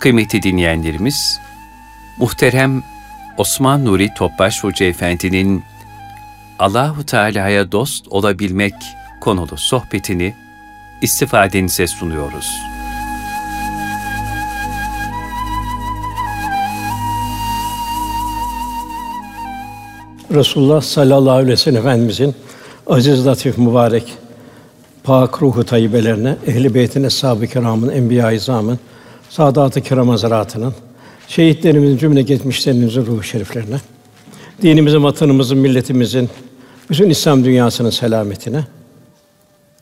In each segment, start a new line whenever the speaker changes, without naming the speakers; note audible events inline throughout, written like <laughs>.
Kıymetli dinleyenlerimiz, muhterem Osman Nuri Topbaş Hoca Efendi'nin Allahu Teala'ya dost olabilmek konulu sohbetini istifadenize sunuyoruz.
Resulullah sallallahu aleyhi ve sellem Efendimizin aziz, latif, mübarek, pak ruhu tayyibelerine, ehli beytine, sahabe-i kiramın, enbiya-i saadat-ı kiram hazaratının, şehitlerimizin cümle geçmişlerimizin ruhu şeriflerine, dinimizin, vatanımızın, milletimizin, bütün İslam dünyasının selametine,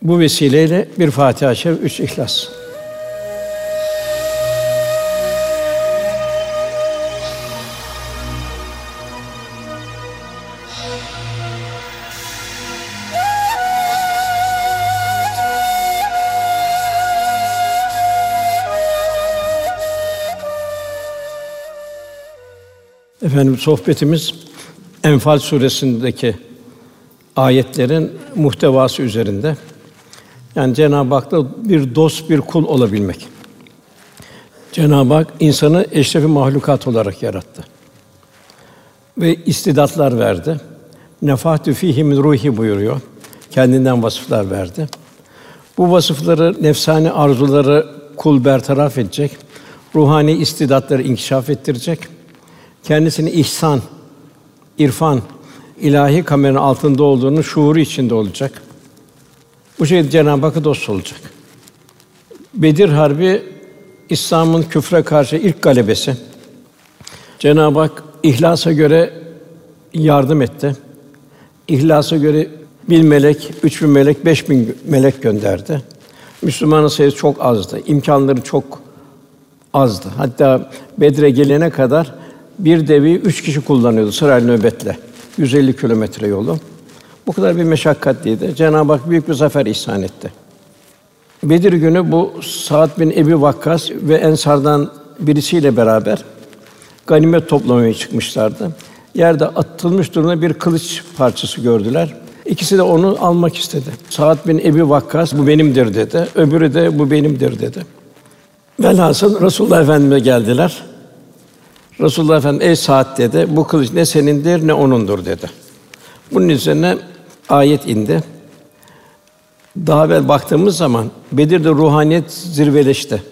bu vesileyle bir Fatiha-i Şerif, üç İhlas. Efendim sohbetimiz Enfal suresindeki ayetlerin muhtevası üzerinde. Yani Cenab-ı Hak'ta bir dost, bir kul olabilmek. Cenab-ı Hak insanı eşrefi mahlukat olarak yarattı. Ve istidatlar verdi. Nefahtü fihi ruhi buyuruyor. Kendinden vasıflar verdi. Bu vasıfları, nefsani arzuları kul bertaraf edecek. Ruhani istidatları inkişaf ettirecek kendisini ihsan, irfan, ilahi kameranın altında olduğunu şuuru içinde olacak. Bu şekilde Cenab-ı Hakk'a dost olacak. Bedir Harbi İslam'ın küfre karşı ilk galebesi. Cenab-ı Hak ihlasa göre yardım etti. İhlasa göre bin melek, üç bin melek, beş bin melek gönderdi. Müslümanın sayısı çok azdı. imkanları çok azdı. Hatta Bedre gelene kadar bir devi üç kişi kullanıyordu sırayla nöbetle. 150 kilometre yolu. Bu kadar bir meşakkatliydi. Cenab-ı Hak büyük bir zafer ihsan etti. Bedir günü bu Sa'd bin Ebi Vakkas ve Ensar'dan birisiyle beraber ganimet toplamaya çıkmışlardı. Yerde atılmış durumda bir kılıç parçası gördüler. İkisi de onu almak istedi. Sa'd bin Ebi Vakkas bu benimdir dedi. Öbürü de bu benimdir dedi. Velhasıl Resulullah Efendimize geldiler. Resulullah Efendimiz ey saat dedi. Bu kılıç ne senindir ne onundur dedi. Bunun üzerine ayet indi. Daha evvel baktığımız zaman Bedir'de ruhaniyet zirveleşti.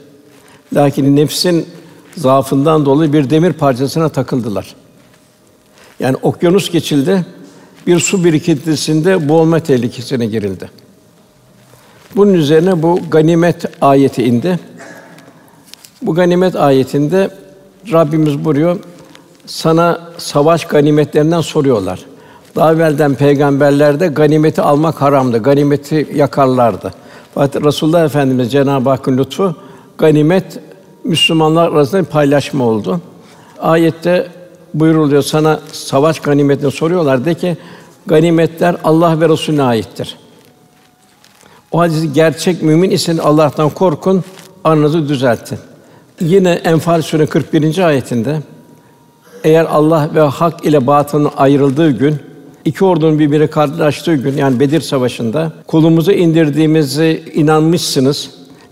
Lakin nefsin zaafından dolayı bir demir parçasına takıldılar. Yani okyanus geçildi, bir su birikintisinde boğulma tehlikesine girildi. Bunun üzerine bu ganimet ayeti indi. Bu ganimet ayetinde Rabbimiz buyuruyor, sana savaş ganimetlerinden soruyorlar. Daha evvelden peygamberlerde ganimeti almak haramdı, ganimeti yakarlardı. Fakat Resulullah Efendimiz Cenab-ı Hakk'ın lütfu ganimet Müslümanlar arasında paylaşma oldu. Ayette buyuruluyor sana savaş ganimetini soruyorlar de ki ganimetler Allah ve Resulüne aittir. O halde gerçek mümin isen Allah'tan korkun, aranızı düzeltin. Yine Enfal Sûre 41. ayetinde eğer Allah ve hak ile batının ayrıldığı gün iki ordunun birbirine karşılaştığı gün yani Bedir Savaşı'nda kulumuzu indirdiğimizi inanmışsınız.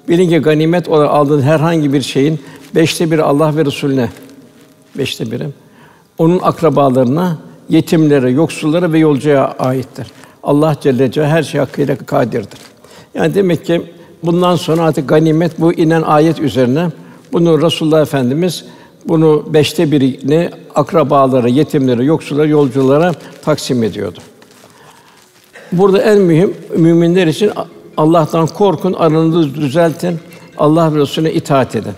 Bilin ki ganimet olarak aldığınız herhangi bir şeyin beşte bir Allah ve Resulüne beşte biri onun akrabalarına, yetimlere, yoksullara ve yolcuya aittir. Allah Celle Celaluhu her şey hakkıyla kadirdir. Yani demek ki bundan sonra artık ganimet bu inen ayet üzerine bunu Resulullah Efendimiz bunu beşte birini akrabalara, yetimlere, yoksullara, yolculara taksim ediyordu. Burada en mühim müminler için Allah'tan korkun, aranızı düzeltin, Allah Resulüne itaat edin.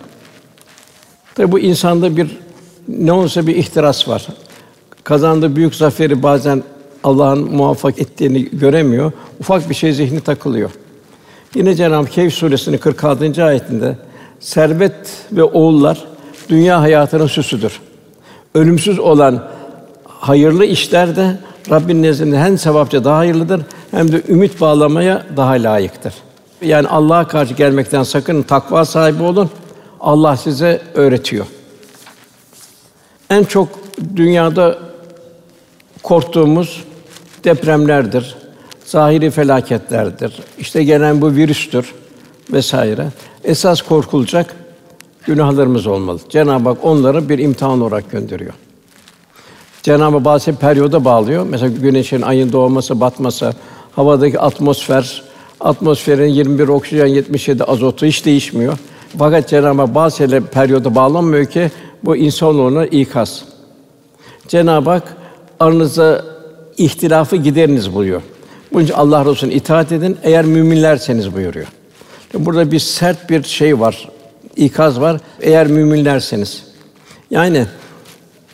Tabi bu insanda bir ne olsa bir ihtiras var. Kazandığı büyük zaferi bazen Allah'ın muvaffak ettiğini göremiyor. Ufak bir şey zihni takılıyor. Yine Cenab-ı Kehf suresinin 46. ayetinde servet ve oğullar dünya hayatının süsüdür. Ölümsüz olan hayırlı işler de Rabbin nezdinde hem sevapça daha hayırlıdır hem de ümit bağlamaya daha layıktır. Yani Allah'a karşı gelmekten sakın takva sahibi olun. Allah size öğretiyor. En çok dünyada korktuğumuz depremlerdir, zahiri felaketlerdir. İşte gelen bu virüstür vesaire. Esas korkulacak günahlarımız olmalı. Cenab-ı Hak onları bir imtihan olarak gönderiyor. Cenab-ı Hak bazı periyoda bağlıyor. Mesela güneşin, ayın doğması, batması, havadaki atmosfer, atmosferin 21 oksijen, 77 azotu hiç değişmiyor. Fakat Cenab-ı Hak bazı şeyler periyoda bağlanmıyor ki bu insanoğluna ikaz. Cenab-ı Hak aranızda ihtilafı gideriniz buyuruyor. Bunun için Allah Resulüne itaat edin eğer müminlerseniz buyuruyor. Burada bir sert bir şey var, ikaz var. Eğer müminlerseniz. Yani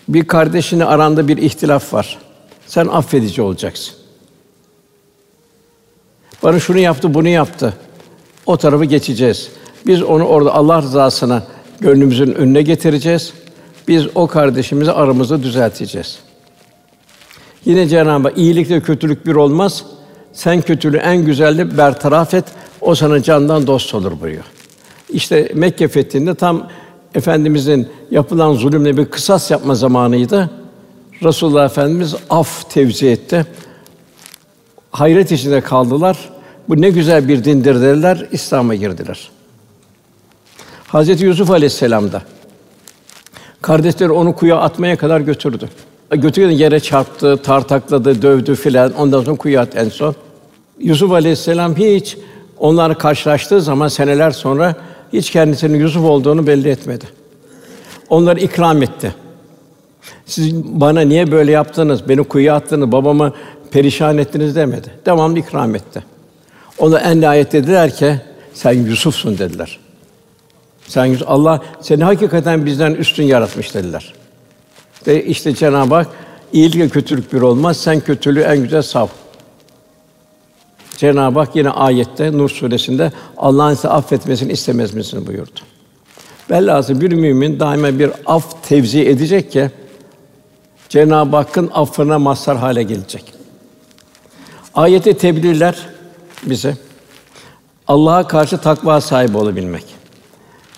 bir kardeşini aranda bir ihtilaf var. Sen affedici olacaksın. Bana şunu yaptı, bunu yaptı. O tarafı geçeceğiz. Biz onu orada Allah rızasına gönlümüzün önüne getireceğiz. Biz o kardeşimizi aramızda düzelteceğiz. Yine Cenab-ı Hak iyilikle kötülük bir olmaz. Sen kötülüğü en güzelle bertaraf et. O sana candan dost olur buyuruyor. İşte Mekke fethinde tam Efendimizin yapılan zulümle bir kısas yapma zamanıydı. Resulullah Efendimiz af tevzi etti. Hayret içinde kaldılar. Bu ne güzel bir dindir dediler, İslam'a girdiler. Hazreti Yusuf Aleyhisselam da kardeşleri onu kuyuya atmaya kadar götürdü. Götürürken yere çarptı, tartakladı, dövdü filan. Ondan sonra kuyuya attı en son. Yusuf Aleyhisselam hiç onlar karşılaştığı zaman seneler sonra hiç kendisinin Yusuf olduğunu belli etmedi. Onları ikram etti. Siz bana niye böyle yaptınız, beni kuyuya attınız, babamı perişan ettiniz demedi. Devamlı ikram etti. Ona en nihayet dediler ki, sen Yusuf'sun dediler. Sen Yusuf, Allah seni hakikaten bizden üstün yaratmış dediler. Ve işte Cenab-ı Hak iyilik ve kötülük bir olmaz. Sen kötülüğü en güzel sav. Cenab-ı Hak yine ayette Nur suresinde Allah'ın size affetmesini istemez misiniz buyurdu. Velhâsıl bir mümin daima bir af tevzi edecek ki Cenab-ı Hakk'ın affına mazhar hale gelecek. Ayete tebliğler bize Allah'a karşı takva sahibi olabilmek.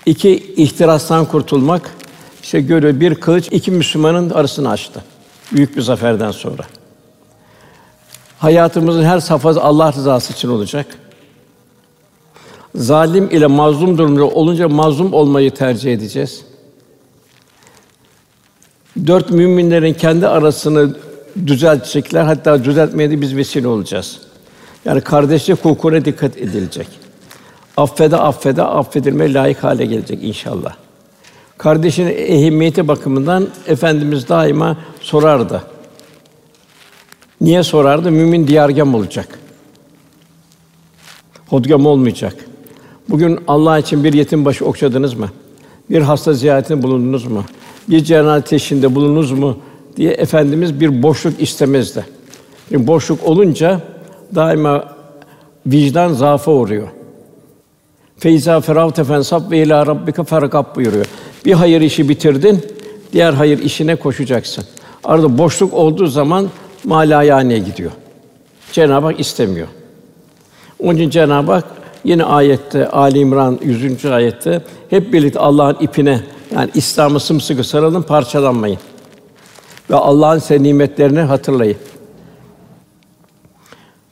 İki ihtirastan kurtulmak. İşte görüyor bir kılıç iki Müslümanın arasını açtı. Büyük bir zaferden sonra. Hayatımızın her safhası Allah rızası için olacak. Zalim ile mazlum durumda olunca mazlum olmayı tercih edeceğiz. Dört müminlerin kendi arasını düzeltecekler. Hatta düzeltmeye de biz vesile olacağız. Yani kardeşlik hukukuna dikkat edilecek. Affede affede affedilmeye layık hale gelecek inşallah. Kardeşin ehemmiyeti bakımından efendimiz daima sorardı. Niye sorardı? Mümin diyargam olacak. Hodgam olmayacak. Bugün Allah için bir yetim başı okşadınız mı? Bir hasta ziyaretinde bulundunuz mu? Bir cenaze teşhinde bulundunuz mu? diye efendimiz bir boşluk istemezdi. Bir boşluk olunca daima vicdan zaafa uğruyor. Feyza feravte fensab ve ila rabbike ferkab buyuruyor. Bir hayır işi bitirdin, diğer hayır işine koşacaksın. Arada boşluk olduğu zaman malayaniye gidiyor. Cenab-ı Hak istemiyor. Onun için Cenab-ı Hak yine ayette Ali İmran 100. ayette hep birlikte Allah'ın ipine yani İslam'ı sımsıkı sarılın, parçalanmayın. Ve Allah'ın size nimetlerini hatırlayın.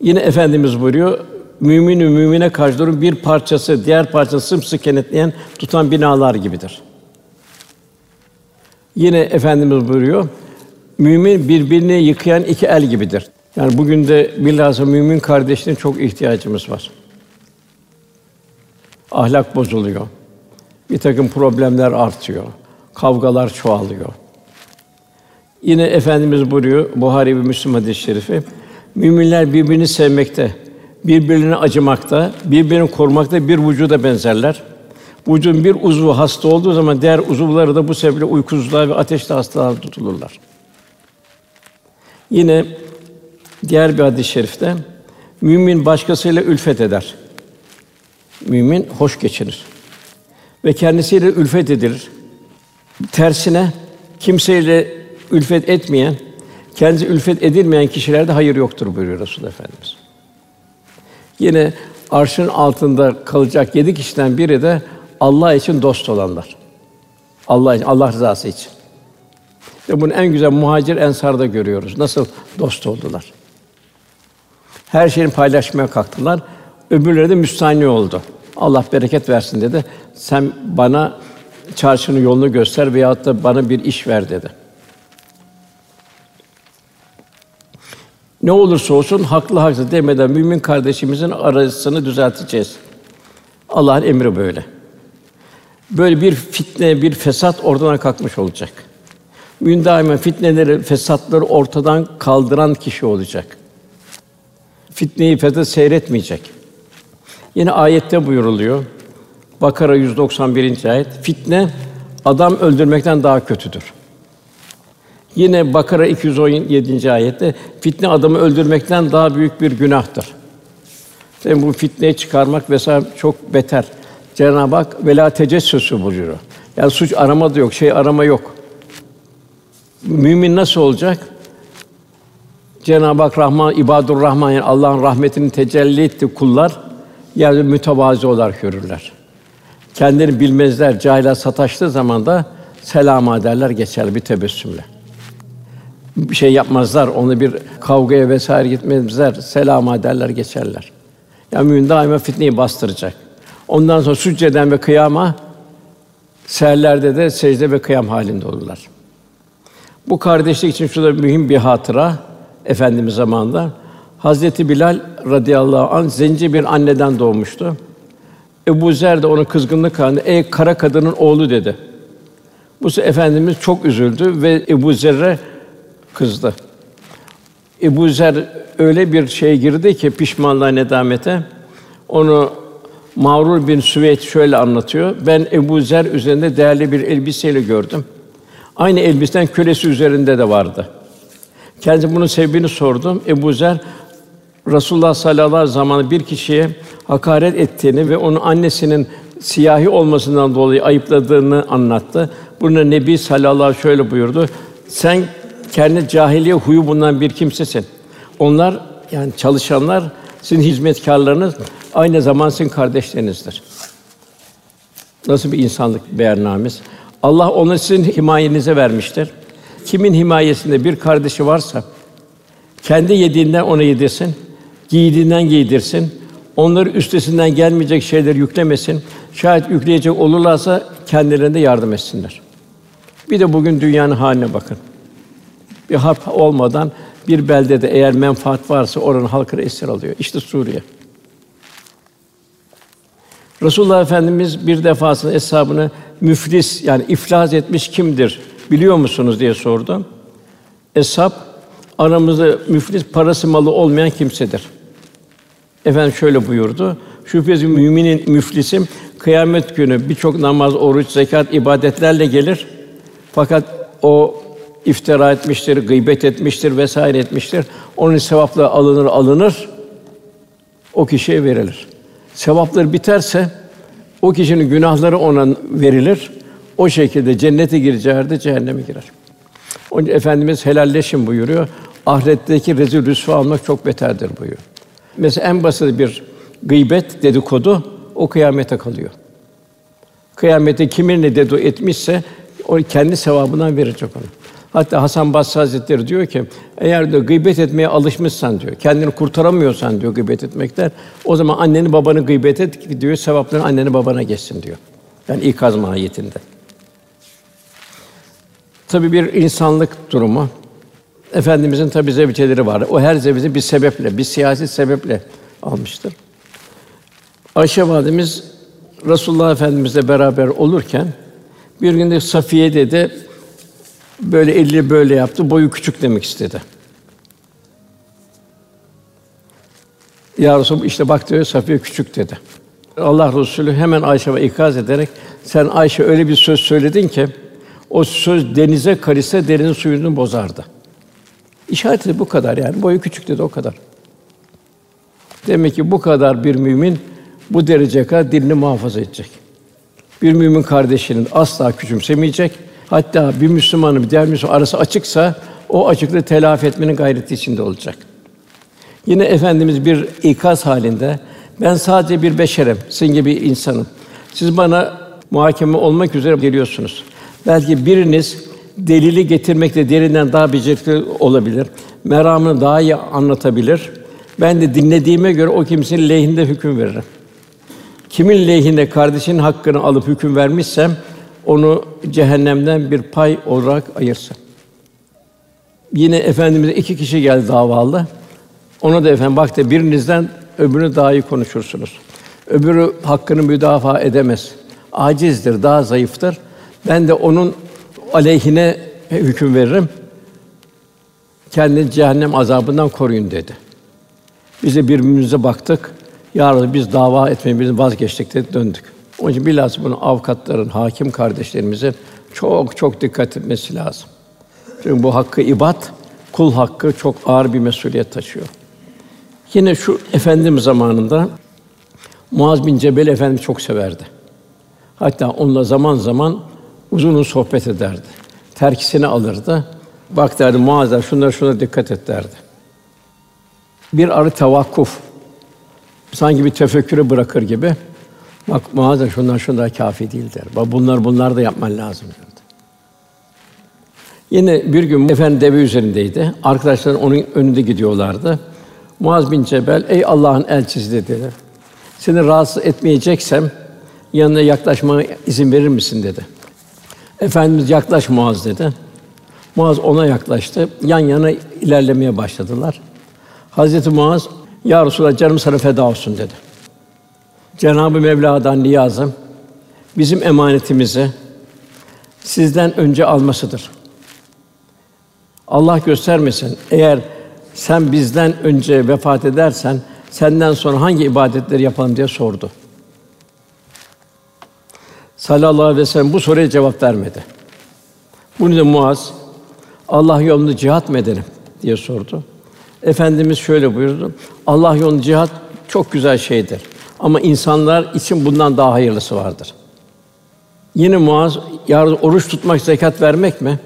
Yine efendimiz buyuruyor, müminin mümine karşı durum bir parçası diğer parçası sımsıkı kenetleyen tutan binalar gibidir. Yine efendimiz buyuruyor, mümin birbirini yıkayan iki el gibidir. Yani bugün de bilhassa mümin kardeşliğine çok ihtiyacımız var. Ahlak bozuluyor. Bir takım problemler artıyor. Kavgalar çoğalıyor. Yine efendimiz buyuruyor Buhari ve Müslim hadis-i şerifi. Müminler birbirini sevmekte, birbirine acımakta, birbirini korumakta bir vücuda benzerler. Vücudun bir uzvu hasta olduğu zaman diğer uzuvları da bu sebeple uykusuzluğa ve ateşli hastalığa tutulurlar. Yine diğer bir hadis-i şerifte mümin başkasıyla ülfet eder. Mümin hoş geçinir ve kendisiyle ülfet edilir. Tersine kimseyle ülfet etmeyen, kendisi ülfet edilmeyen kişilerde hayır yoktur buyuruyor Resul Efendimiz. Yine arşın altında kalacak yedi kişiden biri de Allah için dost olanlar. Allah için, Allah rızası için. Ve bunu en güzel muhacir ensarda görüyoruz. Nasıl dost oldular. Her şeyini paylaşmaya kalktılar. Öbürleri de müstahni oldu. Allah bereket versin dedi. Sen bana çarşının yolunu göster veyahut da bana bir iş ver dedi. Ne olursa olsun haklı haksız demeden mümin kardeşimizin arasını düzelteceğiz. Allah'ın emri böyle. Böyle bir fitne, bir fesat ortadan kalkmış olacak. Mümin daima fitneleri, fesatları ortadan kaldıran kişi olacak. Fitneyi, fesat seyretmeyecek. Yine ayette buyuruluyor. Bakara 191. ayet. Fitne adam öldürmekten daha kötüdür. Yine Bakara 217. ayette fitne adamı öldürmekten daha büyük bir günahtır. Yani bu fitneyi çıkarmak vesaire çok beter. Cenab-ı Hak vela tecessüsü buyuruyor. Yani suç arama da yok, şey arama yok. Mümin nasıl olacak? Cenab-ı Hak Rahman, ibadur Rahman yani Allah'ın rahmetini tecelli etti kullar yani mütevazi olarak görürler. Kendilerini bilmezler, cahile sataştığı zaman da selam ederler geçer bir tebessümle. Bir şey yapmazlar, onu bir kavgaya vesaire gitmezler, selam ederler geçerler. Yani mümin daima fitneyi bastıracak. Ondan sonra sücceden ve kıyama seherlerde de secde ve kıyam halinde olurlar. Bu kardeşlik için şurada mühim bir hatıra efendimiz zamanında Hazreti Bilal radıyallahu an zenci bir anneden doğmuştu. Ebu Zer de ona kızgınlık halinde ey kara kadının oğlu dedi. Bu sefer efendimiz çok üzüldü ve Ebu Zer'e kızdı. Ebu Zer öyle bir şeye girdi ki pişmanlığa, nedamete. Onu Mağrur bin Süveyd şöyle anlatıyor. Ben Ebu Zer üzerinde değerli bir elbiseyle gördüm. Aynı elbiseden kölesi üzerinde de vardı. Kendisi bunun sebebini sordum. Ebu Zer Rasulullah sallallahu aleyhi ve sellem bir kişiye hakaret ettiğini ve onun annesinin siyahi olmasından dolayı ayıpladığını anlattı. Bunu Nebi sallallahu aleyhi ve şöyle buyurdu. Sen kendi cahiliye huyu bundan bir kimsesin. Onlar yani çalışanlar sizin hizmetkarlarınız aynı zaman sizin kardeşlerinizdir. Nasıl bir insanlık beyannamemiz? Allah onu sizin himayenize vermiştir. Kimin himayesinde bir kardeşi varsa kendi yediğinden ona yedirsin, giydiğinden giydirsin, onları üstesinden gelmeyecek şeyler yüklemesin. Şayet yükleyecek olurlarsa kendilerine yardım etsinler. Bir de bugün dünyanın haline bakın. Bir harp olmadan bir beldede eğer menfaat varsa oranın halkını esir alıyor. İşte Suriye. Resulullah Efendimiz bir defasında hesabını müflis yani iflas etmiş kimdir biliyor musunuz diye sordu. Eshab aramızda müflis parası malı olmayan kimsedir. Efendim şöyle buyurdu. Şüphesiz müminin müflisi kıyamet günü birçok namaz, oruç, zekat, ibadetlerle gelir. Fakat o iftira etmiştir, gıybet etmiştir vesaire etmiştir. Onun sevapları alınır alınır. O kişiye verilir. Sevapları biterse o kişinin günahları ona verilir. O şekilde cennete gireceği yerde cehenneme girer. Onun için efendimiz helalleşin buyuruyor. Ahiretteki rezil rüsva almak çok beterdir buyuruyor. Mesela en basit bir gıybet dedikodu o kıyamete kalıyor. Kıyamete kimin ne dedikodu etmişse o kendi sevabından verecek onu. Hatta Hasan Basri Hazretleri diyor ki, eğer de gıybet etmeye alışmışsan diyor, kendini kurtaramıyorsan diyor gıybet etmekten, o zaman anneni babanı gıybet et diyor, sevapların anneni babana geçsin diyor. Yani ikaz mahiyetinde. Tabi bir insanlık durumu. Efendimizin tabi zevceleri var. O her zevci bir sebeple, bir siyasi sebeple almıştır. Ayşe validemiz Resulullah Efendimizle beraber olurken bir gün de Safiye dedi böyle eli böyle yaptı, boyu küçük demek istedi. Ya Resulallah, işte bak diyor Safiye küçük dedi. Allah Resulü hemen Ayşe'ye ikaz ederek sen Ayşe öyle bir söz söyledin ki o söz denize karışsa denizin suyunu bozardı. İşareti bu kadar yani. Boyu küçük dedi o kadar. Demek ki bu kadar bir mümin bu dereceye kadar dilini muhafaza edecek. Bir mümin kardeşinin asla küçümsemeyecek. Hatta bir Müslümanın bir diğer Müslüman arası açıksa o açıklığı telafi etmenin gayreti içinde olacak. Yine efendimiz bir ikaz halinde ben sadece bir beşerim, sizin gibi insanım. Siz bana muhakeme olmak üzere geliyorsunuz. Belki biriniz delili getirmekte derinden daha becerikli olabilir. Meramını daha iyi anlatabilir. Ben de dinlediğime göre o kimsenin lehinde hüküm veririm. Kimin lehinde kardeşinin hakkını alıp hüküm vermişsem onu cehennemden bir pay olarak ayırsın. Yine efendimize iki kişi geldi davalı. Ona da efendim bak da birinizden öbürünü daha iyi konuşursunuz. Öbürü hakkını müdafaa edemez. Acizdir, daha zayıftır. Ben de onun aleyhine hüküm veririm. Kendini cehennem azabından koruyun dedi. Biz de birbirimize baktık. Ya biz dava etmemizden vazgeçtik dedi, döndük. Onun için bilhassa bunu avukatların, hakim kardeşlerimizin çok çok dikkat etmesi lazım. Çünkü bu hakkı ibat, kul hakkı çok ağır bir mesuliyet taşıyor. Yine şu efendim zamanında Muaz bin Cebel efendi çok severdi. Hatta onunla zaman zaman uzun uzun sohbet ederdi. Terkisini alırdı. Bak derdi Muaz'a şunlara şuna dikkat et derdi. Bir arı tavakkuf. Sanki bir tefekküre bırakır gibi. Bak Muaz'a şunlar şunlar kafi değil der. Bak bunlar bunlar da yapman lazım derdi. Yine bir gün efendi deve üzerindeydi. Arkadaşlar onun önünde gidiyorlardı. Muaz bin Cebel, ey Allah'ın elçisi dedi. Seni rahatsız etmeyeceksem yanına yaklaşmama izin verir misin dedi. Efendimiz yaklaş Muaz dedi. Muaz ona yaklaştı. Yan yana ilerlemeye başladılar. Hazreti Muaz, Ya Resulallah canım sana feda olsun dedi. Cenab-ı Mevla'dan niyazım bizim emanetimizi sizden önce almasıdır. Allah göstermesin eğer sen bizden önce vefat edersen senden sonra hangi ibadetleri yapalım diye sordu. Sallallahu aleyhi ve sellem bu soruya cevap vermedi. Bunu da Muaz Allah yolunda cihat mı edelim diye sordu. Efendimiz şöyle buyurdu. Allah yolunda cihat çok güzel şeydir. Ama insanlar için bundan daha hayırlısı vardır. Yine Muaz, yarın oruç tutmak, zekat vermek mi?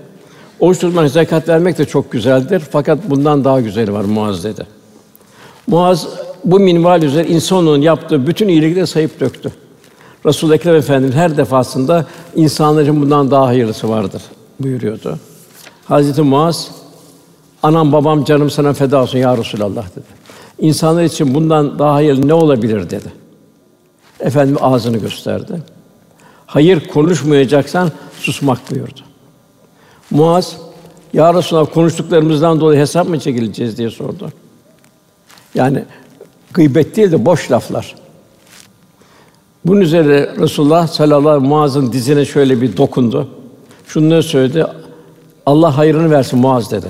Oruç tutmak, zekat vermek de çok güzeldir. Fakat bundan daha güzeli var Muaz dedi. Muaz bu minval üzere insanoğlunun yaptığı bütün iyilikleri sayıp döktü. Resul Ekrem Efendimiz her defasında insanların bundan daha hayırlısı vardır buyuruyordu. Hazreti Muaz anam babam canım sana feda olsun ya Resulallah dedi. İnsanlar için bundan daha hayırlı ne olabilir dedi. Efendim ağzını gösterdi. Hayır konuşmayacaksan susmak buyurdu. Muaz, Ya Resulallah konuştuklarımızdan dolayı hesap mı çekileceğiz diye sordu. Yani gıybet değil de boş laflar. Bunun üzerine Resulullah sallallahu aleyhi ve Muaz'ın dizine şöyle bir dokundu. Şunları söyledi. Allah hayrını versin Muaz dedi.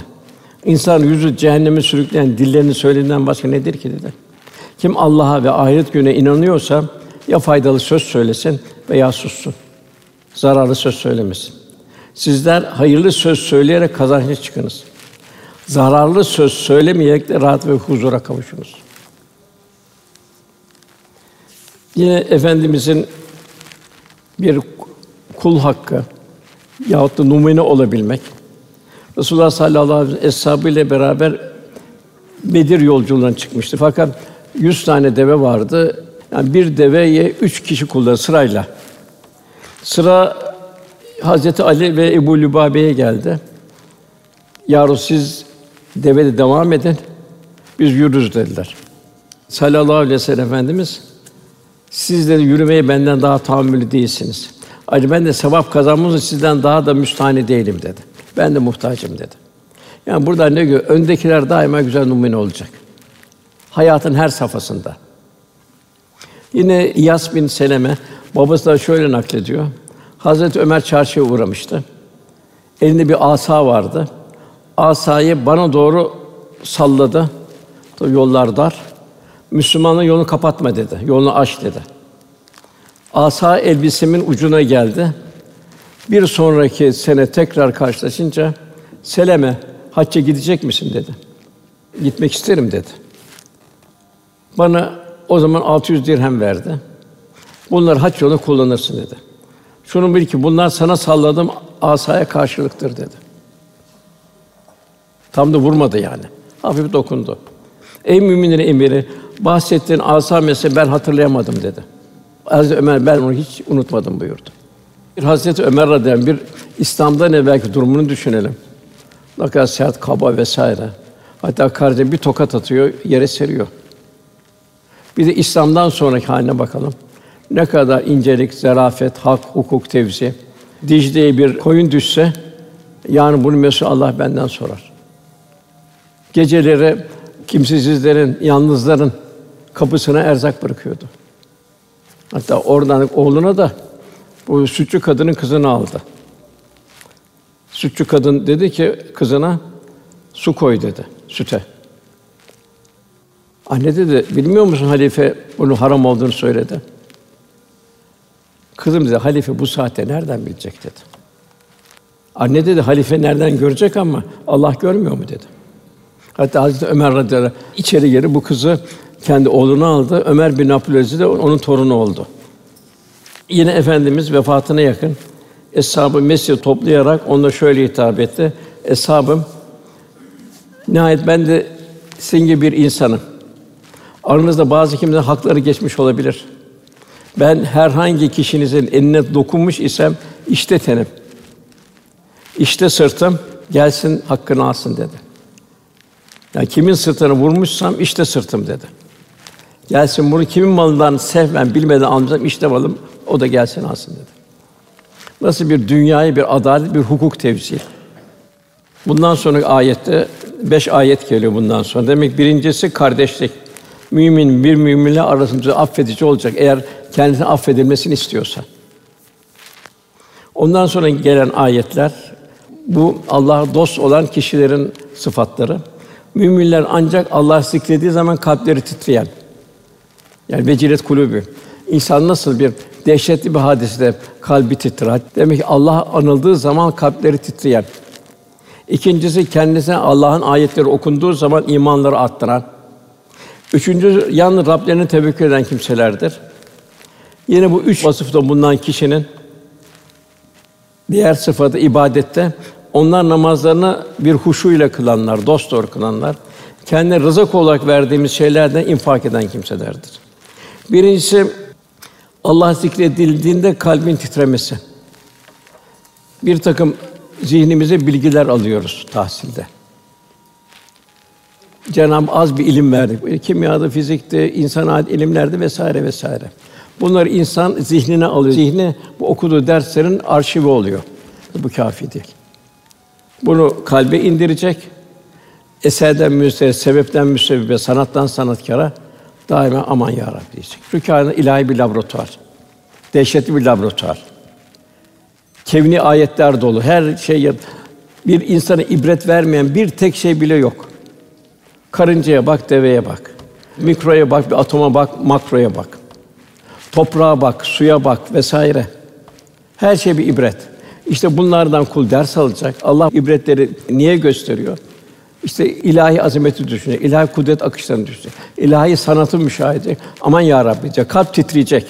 İnsan yüzü cehenneme sürükleyen dillerini söylediğinden başka nedir ki dedi. Kim Allah'a ve ahiret gününe inanıyorsa ya faydalı söz söylesin veya sussun. Zararlı söz söylemesin. Sizler hayırlı söz söyleyerek kazançlı çıkınız. Zararlı söz söylemeyerek de rahat ve huzura kavuşunuz. Yine efendimizin bir kul hakkı yahut da numune olabilmek. Resulullah sallallahu aleyhi ve sellem ile beraber Bedir yolculuğuna çıkmıştı. Fakat yüz tane deve vardı. Yani bir deveye üç kişi kullanır sırayla. Sıra Hazreti Ali ve Ebu Lübabe'ye geldi. Yaru siz devede devam edin. Biz yürürüz dediler. Sallallahu aleyhi ve sellem Efendimiz siz de yürümeye benden daha tahammülü değilsiniz. Ayrıca ben de sevap kazanmamız sizden daha da müstahni değilim dedi. Ben de muhtacım dedi. Yani burada ne diyor? Öndekiler daima güzel numune olacak. Hayatın her safhasında. Yine İyas bin Seleme babası da şöyle naklediyor. Hazreti Ömer çarşıya uğramıştı. Elinde bir asa vardı. Asayı bana doğru salladı. Tabii yollar dar. Müslümanın yolunu kapatma dedi. Yolunu aç dedi. Asa elbisemin ucuna geldi. Bir sonraki sene tekrar karşılaşınca Seleme hacca gidecek misin dedi. Gitmek isterim dedi. Bana o zaman 600 dirhem verdi. Bunlar hac yolunda kullanırsın dedi. Şunu bil ki bunlar sana salladım asaya karşılıktır dedi. Tam da vurmadı yani. Hafif dokundu. Ey müminlerin emiri, bahsettiğin asa meselesi ben hatırlayamadım dedi. Hazreti Ömer ben onu hiç unutmadım buyurdu. Bir Hazreti Ömer radıyallahu bir İslam'dan evvelki durumunu düşünelim. Ne kadar seyahat, kaba vesaire. Hatta kardeşe bir tokat atıyor, yere seriyor. Bir de İslam'dan sonraki haline bakalım. Ne kadar incelik, zarafet, hak, hukuk, tevzi. Dicle'ye bir koyun düşse, yani bunu mesul Allah benden sorar. Geceleri kimsesizlerin, yalnızların kapısına erzak bırakıyordu. Hatta oradan oğluna da bu sütçü kadının kızını aldı. Sütçü kadın dedi ki kızına su koy dedi süte. Anne dedi, bilmiyor musun halife bunun haram olduğunu söyledi. Kızım dedi, halife bu saatte nereden bilecek dedi. Anne dedi, halife nereden görecek ama Allah görmüyor mu dedi. Hatta Hazreti Ömer radıyallahu anh, içeri girip bu kızı kendi oğlunu aldı. Ömer bin Abdülaziz de onun torunu oldu. Yine efendimiz vefatına yakın eshabı mescid toplayarak onlara şöyle hitap etti. Eshabım nihayet ben de sizin gibi bir insanım. Aranızda bazı kimsenin hakları geçmiş olabilir. Ben herhangi kişinizin eline dokunmuş isem işte tenim. İşte sırtım gelsin hakkını alsın dedi. Yani kimin sırtını vurmuşsam işte sırtım dedi. Gelsin bunu kimin malından sevmem bilmeden almışsam işte malım o da gelsin alsın dedi. Nasıl bir dünyayı bir adalet, bir hukuk tevzil. Bundan sonra ayette beş ayet geliyor bundan sonra. Demek birincisi kardeşlik. Mümin bir müminle arasında affedici olacak eğer kendisine affedilmesini istiyorsa. Ondan sonra gelen ayetler bu Allah'a dost olan kişilerin sıfatları. Müminler ancak Allah zikrediği zaman kalpleri titreyen. Yani vecilet kulübü. İnsan nasıl bir dehşetli bir hadisede kalbi titrer. Demek ki Allah anıldığı zaman kalpleri titreyen. İkincisi kendisine Allah'ın ayetleri okunduğu zaman imanları arttıran. Üçüncü yalnız Rablerine tevekkül eden kimselerdir. Yine bu üç vasıfta bulunan kişinin diğer sıfatı ibadette onlar namazlarını bir huşu ile kılanlar, dost doğru kılanlar, kendine rızık olarak verdiğimiz şeylerden infak eden kimselerdir. Birincisi Allah zikredildiğinde kalbin titremesi. Bir takım zihnimize bilgiler alıyoruz tahsilde. Cenab-ı az bir ilim verdik. Kimyada, fizikte, insan ait ilimlerde vesaire vesaire. Bunları insan zihnine alıyor. Zihni bu okuduğu derslerin arşivi oluyor. Bu kafi değil. Bunu kalbe indirecek. Eserden müstesir, sebepten müsebbibe, sanattan sanatkara daima aman ya Rabbi diyecek. Çünkü ilahi bir laboratuvar. Dehşetli bir laboratuvar. Kevni ayetler dolu. Her şey bir insana ibret vermeyen bir tek şey bile yok. Karıncaya bak, deveye bak. Mikroya bak, bir atoma bak, makroya bak. Toprağa bak, suya bak vesaire. Her şey bir ibret. İşte bunlardan kul ders alacak. Allah ibretleri niye gösteriyor? İşte ilahi azameti düşünecek, ilahi kudret akışlarını düşünecek, ilahi sanatı müşahede. Aman ya Rabbi diyecek, kalp titreyecek.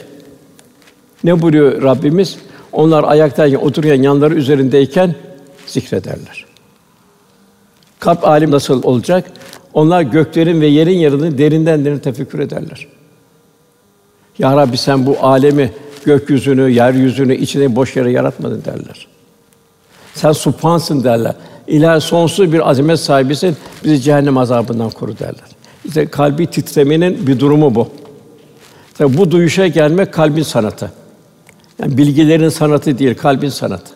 Ne buyuruyor Rabbimiz? Onlar ayaktayken, otururken, yanları üzerindeyken zikrederler. Kalp alim nasıl olacak? Onlar göklerin ve yerin yarını derinden derin tefekkür ederler. Ya Rabbi sen bu alemi, gökyüzünü, yeryüzünü içine boş yere yaratmadın derler. Sen subhansın derler. İlahi sonsuz bir azamet sahibisin. Bizi cehennem azabından koru derler. İşte kalbi titremenin bir durumu bu. Tabi bu duyuşa gelmek kalbin sanatı. Yani bilgilerin sanatı değil, kalbin sanatı.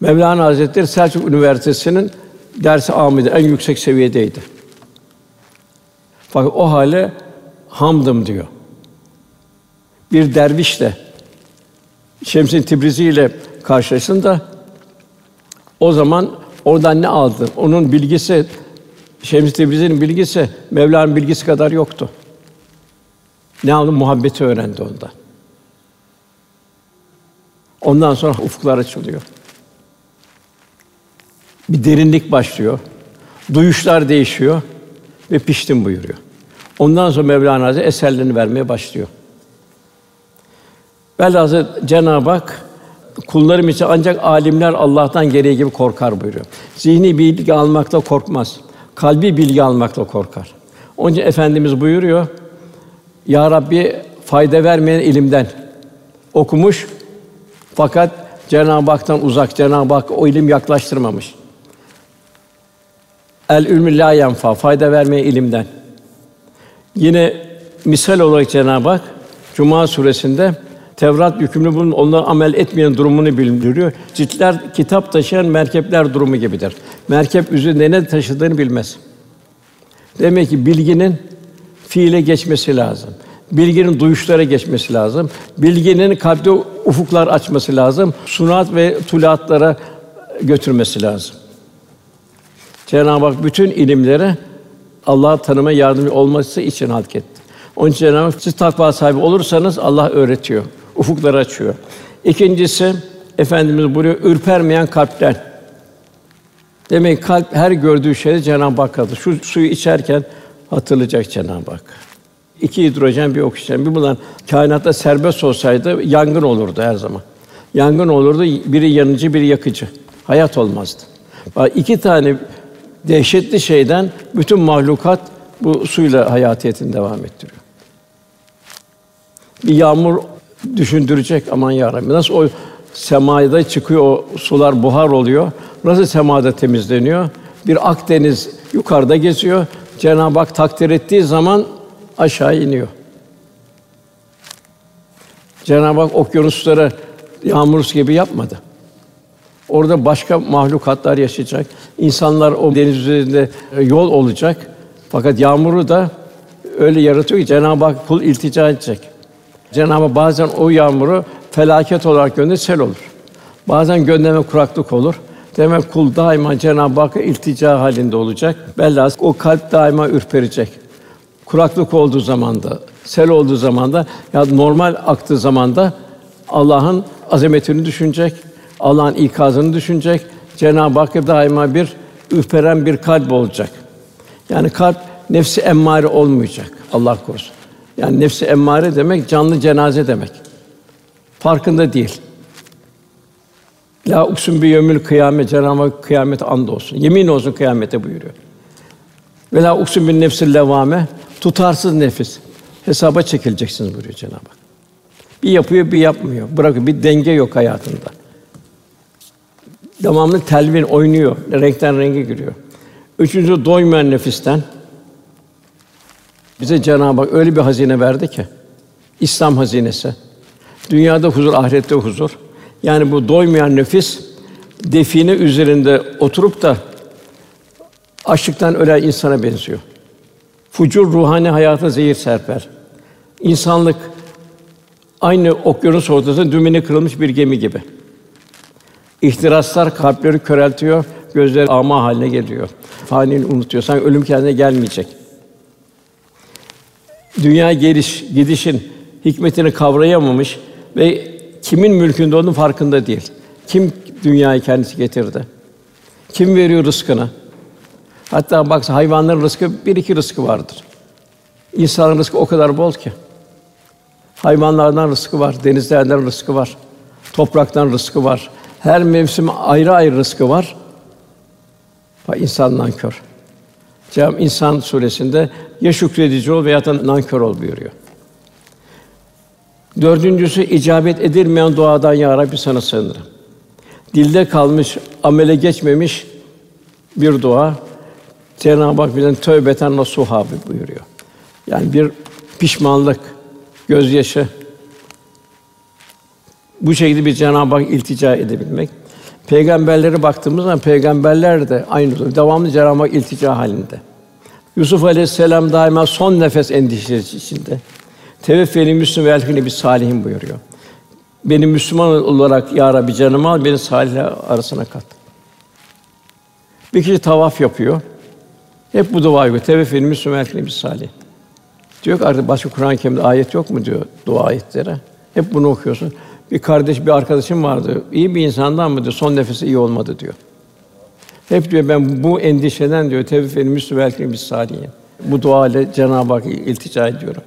Mevlana Hazretleri Selçuk Üniversitesi'nin dersi amidi en yüksek seviyedeydi. Fakat o hale hamdım diyor. Bir derviş de Şemsin Tibrizi ile karşılaştın da o zaman oradan ne aldın? Onun bilgisi Şems Tibrizi'nin bilgisi Mevla'nın bilgisi kadar yoktu. Ne aldı? Muhabbeti öğrendi onda. Ondan sonra ufuklar açılıyor. Bir derinlik başlıyor. Duyuşlar değişiyor ve piştim buyuruyor. Ondan sonra Mevlana Hazretleri eserlerini vermeye başlıyor. Velhâsıl Cenab-ı Hak kullarım için ancak alimler Allah'tan gereği gibi korkar buyuruyor. Zihni bilgi almakla korkmaz. Kalbi bilgi almakla korkar. Onun için efendimiz buyuruyor. Ya Rabbi fayda vermeyen ilimden okumuş fakat Cenab-ı Hak'tan uzak, Cenab-ı Hak o ilim yaklaştırmamış. El ilmü la yenfa, fayda vermeyen ilimden. Yine misal olarak Cenab-ı Hak Cuma suresinde Tevrat yükümlü bunun onunla amel etmeyen durumunu bildiriyor. Ciltler kitap taşıyan merkepler durumu gibidir. Merkep üzerinde ne taşıdığını bilmez. Demek ki bilginin fiile geçmesi lazım. Bilginin duyuşlara geçmesi lazım. Bilginin kalpte ufuklar açması lazım. Sunat ve tulaatlara götürmesi lazım. Cenab-ı Hak bütün ilimlere Allah'ı tanıma yardımcı olması için halk etti. Onun için Cenab-ı Hak siz takva sahibi olursanız Allah öğretiyor, ufukları açıyor. İkincisi efendimiz buraya ürpermeyen kalpler. Demek ki kalp her gördüğü şeyde Cenab-ı Hakk'adır. Şu suyu içerken hatırlayacak Cenab-ı Hak. İki hidrojen, bir oksijen. Bir bunlar kainatta serbest olsaydı yangın olurdu her zaman. Yangın olurdu, biri yanıcı, biri yakıcı. Hayat olmazdı. Bak iki tane dehşetli şeyden bütün mahlukat bu suyla hayatiyetini devam ettiriyor. Bir yağmur düşündürecek aman ya Rabbi. Nasıl o semada çıkıyor o sular buhar oluyor. Nasıl semada temizleniyor? Bir Akdeniz yukarıda geziyor. Cenab-ı Hak takdir ettiği zaman aşağı iniyor. Cenab-ı Hak okyanusları yağmur gibi yapmadı. Orada başka mahlukatlar yaşayacak. İnsanlar o deniz üzerinde e, yol olacak. Fakat yağmuru da öyle yaratıyor ki Cenab-ı Hak kul iltica edecek. Cenab-ı Hak bazen o yağmuru felaket olarak gönderir, sel olur. Bazen gönderme kuraklık olur. Demek kul daima Cenab-ı Hakk'a iltica halinde olacak. Bellas o kalp daima ürperecek. Kuraklık olduğu zamanda, sel olduğu zamanda ya normal aktığı zamanda Allah'ın azametini düşünecek, Allah'ın ikazını düşünecek. Cenab-ı Hakk'a daima bir ürperen bir kalp olacak. Yani kalp nefsi emmare olmayacak. Allah korusun. Yani nefsi emmare demek canlı cenaze demek. Farkında değil. La uksun bi yevmil kıyamet Cenab-ı Hak kıyamet and olsun. Yemin olsun kıyamete buyuruyor. Ve la uksun bin nefsil levame tutarsız nefis. Hesaba çekileceksiniz buyuruyor Cenab-ı Hak. Bir yapıyor, bir yapmıyor. Bırakın bir denge yok hayatında. Devamlı telvin oynuyor, renkten renge giriyor. Üçüncü doymayan nefisten. Bize Cenab-ı Hak öyle bir hazine verdi ki İslam hazinesi. Dünyada huzur, ahirette huzur. Yani bu doymayan nefis define üzerinde oturup da açlıktan ölen insana benziyor. Fucur ruhani hayata zehir serper. İnsanlık aynı okyanus ortasında dümeni kırılmış bir gemi gibi. İhtiraslar kalpleri köreltiyor, gözler ama haline geliyor. Faniliğini unutuyor. Sanki ölüm kendine gelmeyecek. Dünya geliş, gidişin hikmetini kavrayamamış ve kimin mülkünde olduğunu farkında değil. Kim dünyayı kendisi getirdi? Kim veriyor rızkını? Hatta bak hayvanların rızkı bir iki rızkı vardır. İnsanın rızkı o kadar bol ki. Hayvanlardan rızkı var, denizlerden rızkı var, topraktan rızkı var. Her mevsim ayrı ayrı rızkı var. Bak insan nankör. Cenab-ı İnsan suresinde ya şükredici ol veya da nankör ol buyuruyor. Dördüncüsü icabet edilmeyen duadan ya Rabbi sana sığınırım. Dilde kalmış, amele geçmemiş bir dua. Cenab-ı Hak bize tövbeten nasuha buyuruyor. Yani bir pişmanlık, gözyaşı, bu şekilde bir Cenab-ı Hak iltica edebilmek. Peygamberlere baktığımız zaman peygamberler de aynı devamlı Cenab-ı Hak iltica halinde. Yusuf Aleyhisselam daima son nefes endişesi içinde. Teveffeli Müslüm ve bir salihin buyuruyor. Beni Müslüman olarak ya Rabbi canımı al, beni salihler arasına kat. Bir kişi tavaf yapıyor. Hep bu dua yapıyor. Teveffeli Müslüm ve bir salih. Diyor ki artık başka Kur'an-ı Kerim'de ayet yok mu diyor dua ayetleri. Hep bunu okuyorsun. Bir kardeş, bir arkadaşım vardı. İyi bir insandan mı diyor, son nefesi iyi olmadı diyor. Hep diyor ben bu endişeden diyor tevfik müslü belki bir salihin. Bu dua ile Cenab-ı Hakk'a iltica ediyorum.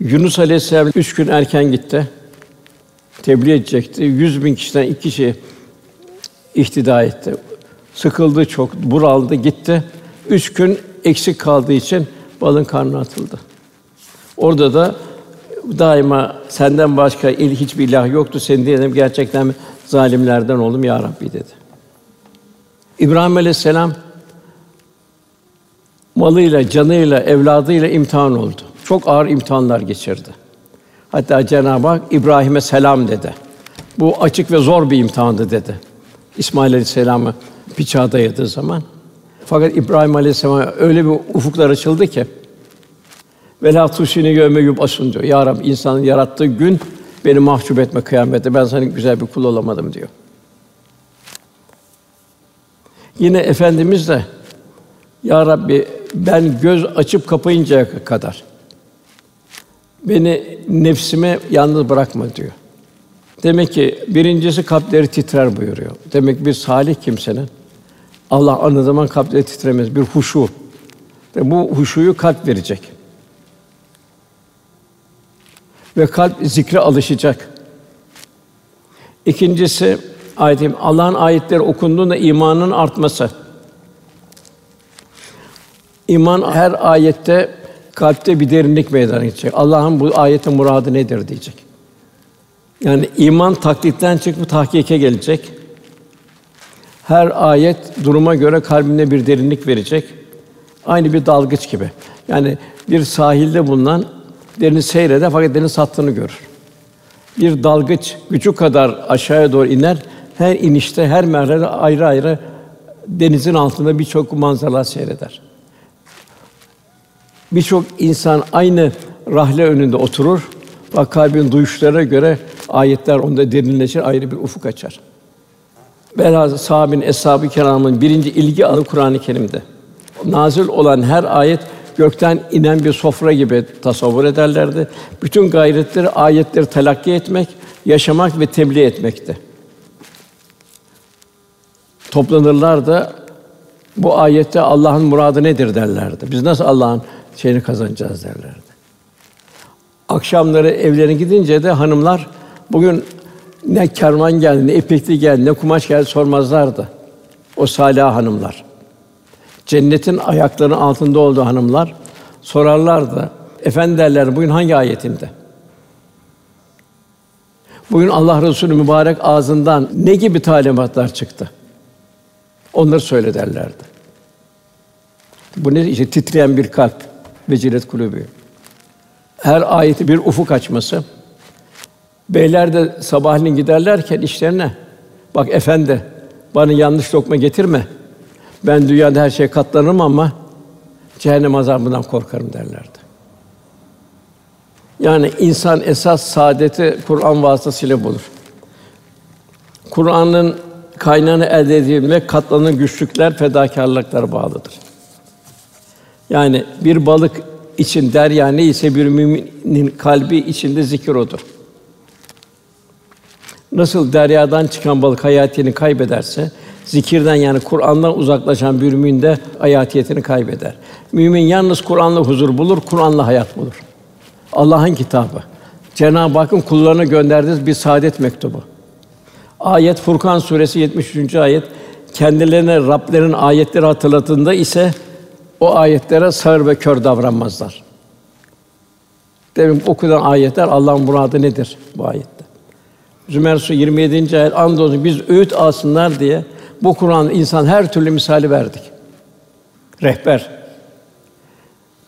Yunus Aleyhisselam üç gün erken gitti. Tebliğ edecekti. Yüz bin kişiden iki kişi ihtida etti. Sıkıldı çok, buraldı, gitti. Üç gün eksik kaldığı için balın karnına atıldı. Orada da daima senden başka il hiçbir ilah yoktu. Seni diyelim gerçekten zalimlerden oldum ya Rabbi dedi. İbrahim Aleyhisselam malıyla, canıyla, evladıyla imtihan oldu. Çok ağır imtihanlar geçirdi. Hatta Cenab-ı Hak İbrahim'e selam dedi. Bu açık ve zor bir imtihandı dedi. İsmail Aleyhisselam'ı bıçağa dayadığı zaman. Fakat İbrahim Aleyhisselam öyle bir ufuklar açıldı ki ve la tusini yevme yub'asun diyor. Ya Rabbi insanın yarattığı gün beni mahcup etme kıyamette. Ben senin güzel bir kul olamadım diyor. Yine efendimiz de Ya Rabbi ben göz açıp kapayıncaya kadar beni nefsime yalnız bırakma diyor. Demek ki birincisi kalpleri titrer buyuruyor. Demek bir salih kimsenin Allah anı zaman kalpleri titremez. Bir huşu. Ve bu huşuyu kalp verecek. Ve kalp zikre alışacak. İkincisi ayetim Allah'ın ayetleri okunduğunda imanın artması. İman her ayette kalpte bir derinlik meydana gelecek. Allah'ın bu ayetin muradı nedir diyecek. Yani iman taklitten çıkıp tahkike gelecek. Her ayet duruma göre kalbinde bir derinlik verecek. Aynı bir dalgıç gibi. Yani bir sahilde bulunan derini seyreder fakat derin sattığını görür. Bir dalgıç gücü kadar aşağıya doğru iner. Her inişte, her merhale ayrı ayrı denizin altında birçok manzaralar seyreder. Birçok insan aynı rahle önünde oturur ve kalbin duyuşlarına göre ayetler onda derinleşir, ayrı bir ufuk açar. Velhâsıl sahabin, eshab-ı kiramın birinci ilgi alanı Kur'an-ı Kerim'de. Nazil olan her ayet gökten inen bir sofra gibi tasavvur ederlerdi. Bütün gayretleri ayetleri telakki etmek, yaşamak ve tebliğ etmekti. Toplanırlar da bu ayette Allah'ın muradı nedir derlerdi. Biz nasıl Allah'ın şeyini kazanacağız derlerdi. Akşamları evlerine gidince de hanımlar bugün ne kervan geldi, ne ipekli geldi, ne kumaş geldi sormazlardı. O salih hanımlar. Cennetin ayaklarının altında olduğu hanımlar sorarlardı. Efendi derler bugün hangi ayetinde? Bugün Allah Resulü mübarek ağzından ne gibi talimatlar çıktı? Onları söyle derlerdi. Bu ne işte titreyen bir kalp, vecilet kulübü. Her ayeti bir ufuk açması. Beyler de sabahleyin giderlerken işlerine bak efendi bana yanlış lokma getirme. Ben dünyada her şeye katlanırım ama cehennem azabından korkarım derlerdi. Yani insan esas saadeti Kur'an vasıtasıyla bulur. Kur'an'ın kaynağını elde edebilmek katlanan güçlükler, fedakarlıklar bağlıdır. Yani bir balık için derya ne ise bir müminin kalbi içinde zikir odur. Nasıl deryadan çıkan balık hayatiyetini kaybederse, zikirden yani Kur'an'dan uzaklaşan bir mümin de hayatiyetini kaybeder. Mümin yalnız Kur'an'la huzur bulur, Kur'an'la hayat bulur. Allah'ın kitabı. Cenab-ı Hakk'ın kullarına gönderdiği bir saadet mektubu. Ayet Furkan suresi 73. ayet kendilerine Rablerin ayetleri hatırlatında ise o ayetlere sağır ve kör davranmazlar. Demin okunan ayetler Allah'ın muradı nedir bu ayette? Zümer Suresi 27. ayet andolsun biz öğüt alsınlar diye bu Kur'an insan her türlü misali verdik. Rehber.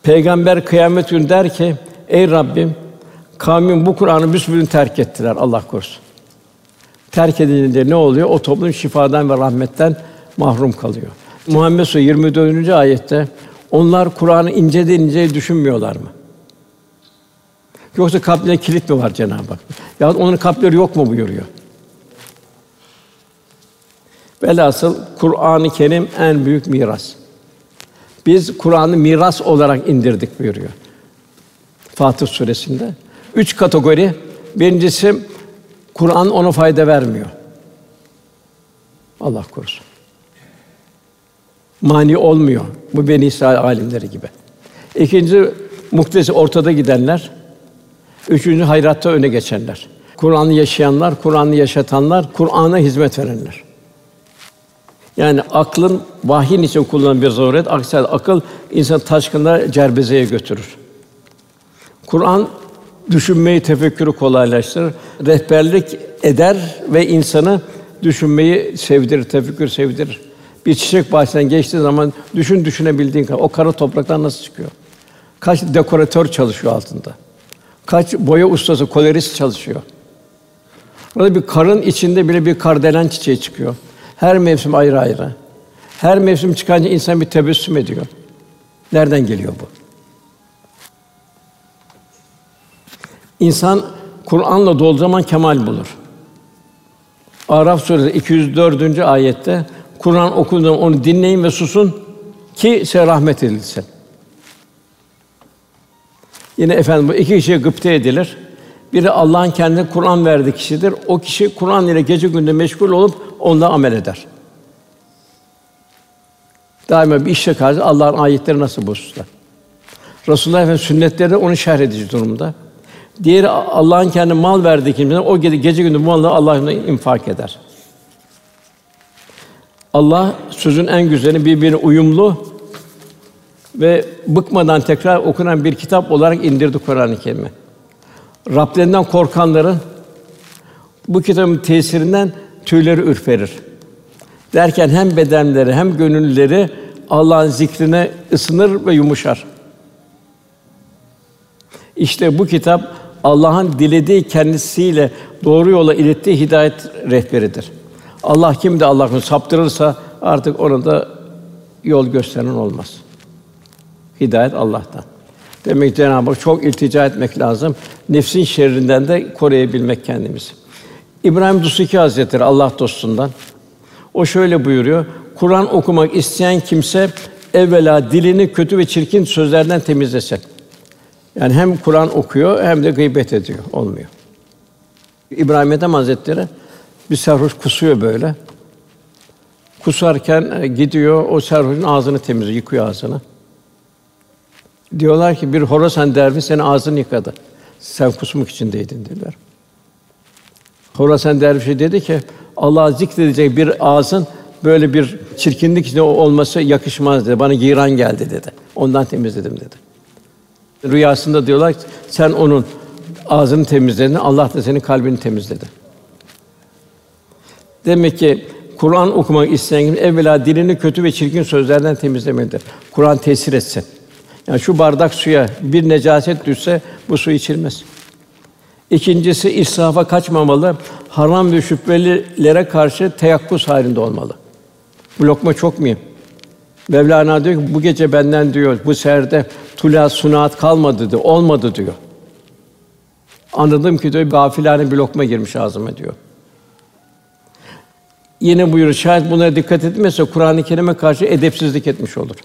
Peygamber kıyamet günü der ki: Ey Rabbim, kavmin bu Kur'an'ı büsbütün terk ettiler. Allah korusun. Terk edilince ne oluyor? O toplum şifadan ve rahmetten mahrum kalıyor. Muhammed Suresi 24. ayette onlar Kur'an'ı inceden inceye düşünmüyorlar mı? Yoksa kalplerine kilit mi var Cenab-ı Hak? Ya onun kalpleri yok mu buyuruyor. Velhasıl Kur'an-ı Kerim en büyük miras. Biz Kur'an'ı miras olarak indirdik buyuruyor. Fatır suresinde. Üç kategori. Birincisi Kur'an ona fayda vermiyor. Allah korusun. Mani olmuyor. Bu Beni İsrail alimleri gibi. İkinci muhtesi ortada gidenler. Üçüncü hayratta öne geçenler. Kur'an'ı yaşayanlar, Kur'an'ı yaşatanlar, Kur'an'a hizmet verenler. Yani aklın vahyin için kullanılan bir zaruret. Aksi akıl insan taşkında cerbezeye götürür. Kur'an düşünmeyi, tefekkürü kolaylaştırır. Rehberlik eder ve insanı düşünmeyi sevdirir, tefekkür sevdirir. Bir çiçek bahçesinden geçtiği zaman düşün düşünebildiğin kadar o kara topraktan nasıl çıkıyor? Kaç dekoratör çalışıyor altında? Kaç boya ustası, kolorist çalışıyor. Burada bir karın içinde bile bir kardelen çiçeği çıkıyor. Her mevsim ayrı ayrı. Her mevsim çıkınca insan bir tebessüm ediyor. Nereden geliyor bu? İnsan Kur'an'la dolu zaman kemal bulur. Araf suresi 204. ayette Kur'an okunduğunda onu dinleyin ve susun ki size rahmet edilsin. Yine efendim bu iki kişiye gıpta edilir. Biri Allah'ın kendine Kur'an verdiği kişidir. O kişi Kur'an ile gece günde meşgul olup onunla amel eder. Daima bir işe karşı Allah'ın ayetleri nasıl bu hususta. Resulullah Efendimiz sünnetleri onu şerh edici durumda. Diğeri Allah'ın kendi mal verdiği kimse o gece, gece gündüz bu malı Allah'ın infak eder. Allah sözün en güzeli birbirine uyumlu ve bıkmadan tekrar okunan bir kitap olarak indirdi Kur'an-ı Kerim'i. Rablerinden korkanların bu kitabın tesirinden tüyleri ürperir. Derken hem bedenleri hem gönülleri Allah'ın zikrine ısınır ve yumuşar. İşte bu kitap Allah'ın dilediği kendisiyle doğru yola ilettiği hidayet rehberidir. Allah kim de Allah'ın saptırırsa artık ona da yol gösteren olmaz. Hidayet Allah'tan. Demek ki Cenab-ı Hak çok iltica etmek lazım. Nefsin şerrinden de koruyabilmek kendimizi. İbrahim Dusuki Hazretleri Allah dostundan o şöyle buyuruyor. Kur'an okumak isteyen kimse evvela dilini kötü ve çirkin sözlerden temizlesin. Yani hem Kur'an okuyor hem de gıybet ediyor. Olmuyor. İbrahim Ethem Hazretleri bir sarhoş kusuyor böyle. Kusarken e, gidiyor o sarhoşun ağzını temizliyor, yıkıyor ağzını. Diyorlar ki bir Horasan derviş senin ağzını yıkadı. Sen kusmuk içindeydin dediler. Horasan dervişi dedi ki Allah'ı zikredecek bir ağzın böyle bir çirkinlik içinde olması yakışmaz dedi. Bana giran geldi dedi. Ondan temizledim dedi. Rüyasında diyorlar ki sen onun ağzını temizledin, Allah da senin kalbini temizledi. Demek ki Kur'an okumak isteyen kim evvela dilini kötü ve çirkin sözlerden temizlemelidir. Kur'an tesir etsin. Yani şu bardak suya bir necaset düşse bu su içilmez. İkincisi israfa kaçmamalı. Haram ve şüphelilere karşı teyakkuz halinde olmalı. Bu lokma çok mühim. Mevlana diyor ki bu gece benden diyor bu serde tula sunat kalmadı diyor, olmadı diyor. Anladım ki diyor gafilane bir lokma girmiş ağzıma diyor. Yine buyuruyor şayet buna dikkat etmezse Kur'an-ı Kerim'e karşı edepsizlik etmiş olur.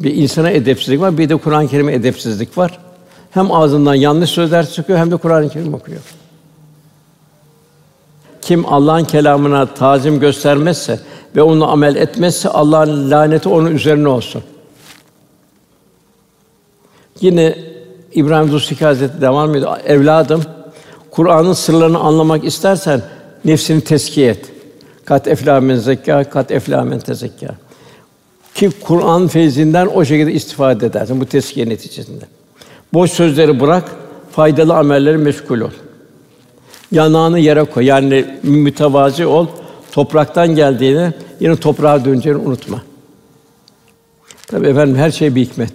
Bir insana edepsizlik var, bir de Kur'an-ı Kerim'e edepsizlik var. Hem ağzından yanlış sözler çıkıyor hem de Kur'an-ı Kerim okuyor. Kim Allah'ın kelamına tazim göstermezse ve onu amel etmezse Allah'ın laneti onun üzerine olsun. Yine İbrahim Zussiki Hazretleri devam ediyor. Evladım, Kur'an'ın sırlarını anlamak istersen nefsini teskiye et. Kat eflâ men zekâ, kat eflâ men tezekkâ. Ki Kur'an feyzinden o şekilde istifade edersin bu teskiye neticesinde. Boş sözleri bırak, faydalı amelleri meşgul ol. Yanağını yere koy. Yani mütevazi ol. Topraktan geldiğini yine toprağa döneceğini unutma. Tabii efendim her şey bir hikmet.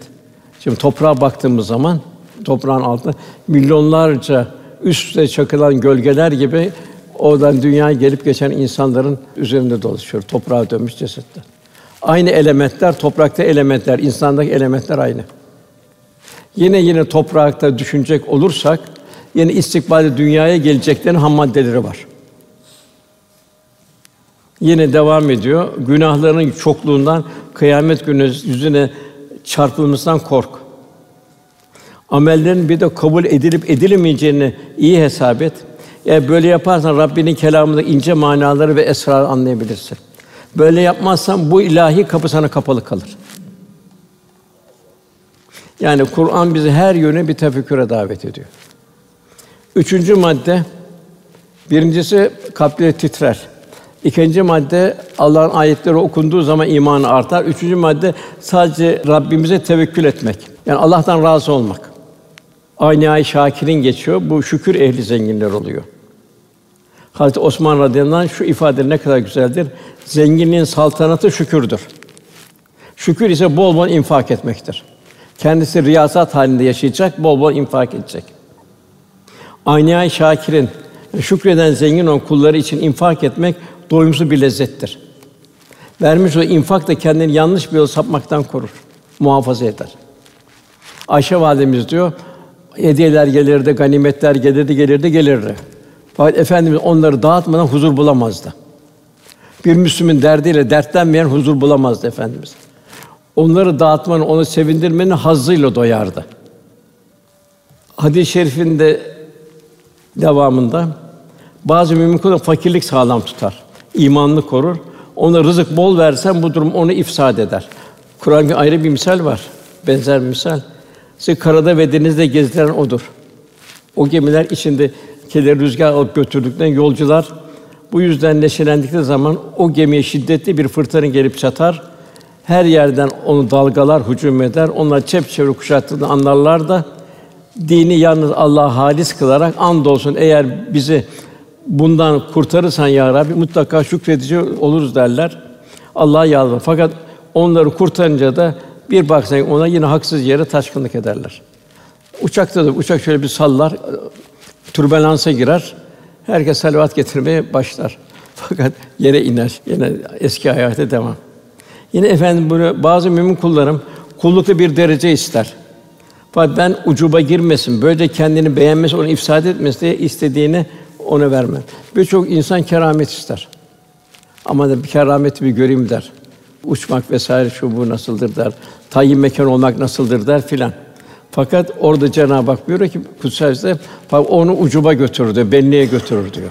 Şimdi toprağa baktığımız zaman toprağın altında milyonlarca üst üste çakılan gölgeler gibi oradan dünyaya gelip geçen insanların üzerinde dolaşıyor. Toprağa dönmüş cesetler. Aynı elementler, toprakta elementler, insandaki elementler aynı. Yine yine toprakta düşünecek olursak yine istikbalde dünyaya geleceklerin ham maddeleri var. Yine devam ediyor. Günahların çokluğundan kıyamet günü yüzüne çarpılmasından kork. Amellerin bir de kabul edilip edilemeyeceğini iyi hesap et. Eğer böyle yaparsan Rabbinin kelamında ince manaları ve esrar anlayabilirsin. Böyle yapmazsan bu ilahi kapı sana kapalı kalır. Yani Kur'an bizi her yöne bir tefekküre davet ediyor. Üçüncü madde, birincisi kalpleri titrer. İkinci madde Allah'ın ayetleri okunduğu zaman imanı artar. Üçüncü madde sadece Rabbimize tevekkül etmek. Yani Allah'tan razı olmak. Aynı ay Şakir'in geçiyor. Bu şükür ehli zenginler oluyor. Hazreti Osman radıyallahu şu ifade ne kadar güzeldir. Zenginliğin saltanatı şükürdür. Şükür ise bol bol infak etmektir. Kendisi riyasat halinde yaşayacak, bol bol infak edecek. Aynı şakirin şükreden zengin olan kulları için infak etmek doyumsuz bir lezzettir. Vermiş o infak da kendini yanlış bir yol sapmaktan korur, muhafaza eder. Ayşe validemiz diyor, hediyeler gelirdi, ganimetler gelirdi, gelirdi, gelirdi. Fakat Efendimiz onları dağıtmadan huzur bulamazdı. Bir Müslümün derdiyle dertlenmeyen huzur bulamazdı Efendimiz. Onları dağıtmanın, onu sevindirmenin hazzıyla doyardı. Hadis-i şerifinde devamında bazı mümin fakirlik sağlam tutar, imanını korur. Ona rızık bol versen bu durum onu ifsad eder. Kur'an'da ayrı bir misal var. Benzer bir misal. Sizi karada ve denizde gezdiren odur. O gemiler içinde keleri rüzgar alıp götürdükten yolcular bu yüzden neşelendikleri zaman o gemiye şiddetli bir fırtına gelip çatar. Her yerden onu dalgalar hücum eder. Onlar çepçevre kuşattığını anlarlar da dini yalnız Allah'a halis kılarak andolsun eğer bizi bundan kurtarırsan ya Rabbi mutlaka şükredici oluruz derler. Allah'a yalvar. Fakat onları kurtarınca da bir baksan ona yine haksız yere taşkınlık ederler. Uçakta da uçak şöyle bir sallar, türbülansa girer. Herkes salavat getirmeye başlar. <laughs> Fakat yere iner. Yine eski hayata devam. Yine efendim bunu bazı mümin kullarım kullukta bir derece ister. Fakat ben ucuba girmesin, böyle kendini beğenmesi, onu ifsad etmesi diye istediğini ona vermem. Birçok insan keramet ister. Ama da bir kerameti bir göreyim der. Uçmak vesaire şu bu nasıldır der. Tayin mekan olmak nasıldır der filan. Fakat orada Cenab-ı Hak buyuruyor ki kutsal bak onu ucuba götürdü, benliğe götürür diyor.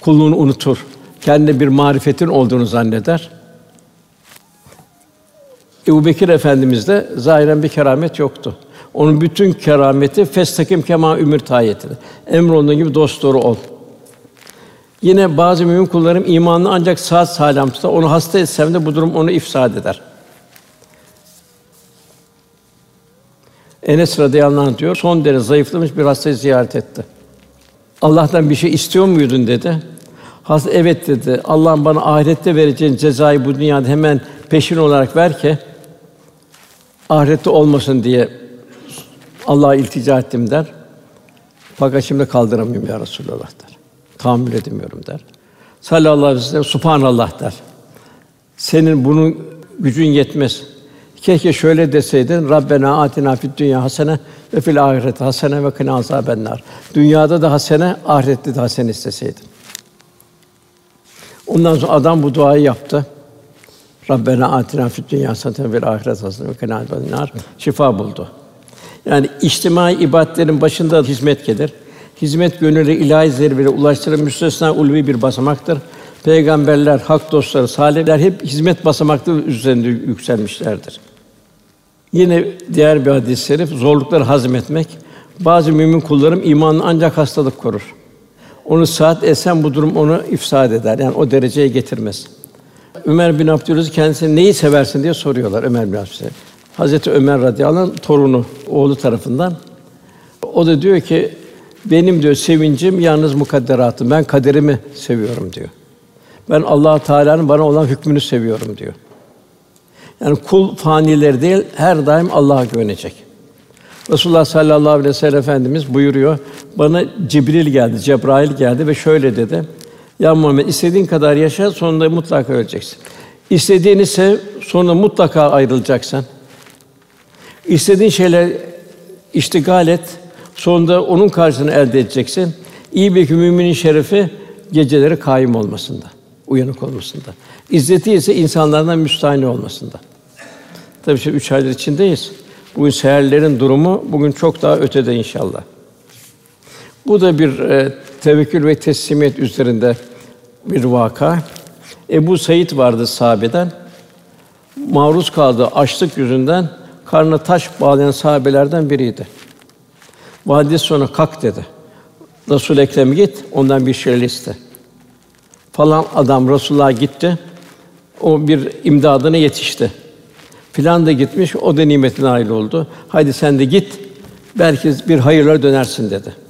Kulluğunu unutur. Kendi bir marifetin olduğunu zanneder. Ebu Bekir Efendimiz'de zahiren bir keramet yoktu. Onun bütün kerameti festakim kema ümür tayetidir. Emrolunduğun gibi dost doğru ol. Yine bazı mümin kullarım imanını ancak saat salam tutar. Onu hasta etsem de bu durum onu ifsad eder. Enes radıyallahu anh diyor, son derece zayıflamış bir hastayı ziyaret etti. Allah'tan bir şey istiyor muydun dedi. Hasta evet dedi. Allah'ım bana ahirette vereceğin cezayı bu dünyada hemen peşin olarak ver ki ahirette olmasın diye Allah'a iltica ettim der. Fakat şimdi kaldıramıyorum ya Resulallah der. Tahammül edemiyorum der. Sallallahu aleyhi ve sellem subhanallah der. Senin bunun gücün yetmez. Keşke şöyle deseydin Rabbena atina fid dünya hasene ve fil ahireti hasene ve kina azabennar. Dünyada da hasene, ahirette de hasene isteseydin. Ondan sonra adam bu duayı yaptı. Rabbena atina fid dünya hasene ve fil ahireti hasene ve kina azabennar. Şifa buldu. Yani içtimai ibadetlerin başında hizmet gelir. Hizmet gönüllü ilahi zirveye ulaştıran müstesna ulvi bir basamaktır. Peygamberler, hak dostları, salihler hep hizmet basamakları üzerinde yükselmişlerdir. Yine diğer bir hadis-i şerif zorlukları hazmetmek. Bazı mümin kullarım imanını ancak hastalık korur. Onu saat etsen bu durum onu ifsad eder. Yani o dereceye getirmez. Ömer bin Abdülaziz kendisine neyi seversin diye soruyorlar Ömer bin Abdülaziz. Hazreti Ömer radıyallahu anh torunu, oğlu tarafından. O da diyor ki benim diyor sevincim yalnız mukadderatım. Ben kaderimi seviyorum diyor. Ben Allah Teala'nın bana olan hükmünü seviyorum diyor. Yani kul fanileri değil, her daim Allah'a güvenecek. Resulullah sallallahu aleyhi ve sellem Efendimiz buyuruyor. Bana Cibril geldi, Cebrail geldi ve şöyle dedi. Ya Muhammed istediğin kadar yaşa, sonunda mutlaka öleceksin. İstediğini sev, sonra mutlaka ayrılacaksın. İstediğin şeyler iştigal et, sonunda onun karşısını elde edeceksin. İyi bir müminin şerefi geceleri kaim olmasında, uyanık olmasında. İzzeti ise insanlardan müstahni olmasında. Tabii şimdi üç aylar içindeyiz. Bugün seherlerin durumu bugün çok daha ötede inşallah. Bu da bir e, tevekkül ve teslimiyet üzerinde bir vaka. Ebu Said vardı sahabeden. Maruz kaldığı açlık yüzünden karnına taş bağlayan sahabelerden biriydi. Vadis sonra kalk dedi. Resul Ekrem git, ondan bir şeyler iste. Falan adam Resulullah'a gitti. O bir imdadına yetişti. Filan da gitmiş, o da nimetine nail oldu. Haydi sen de git, belki bir hayırlar dönersin dedi.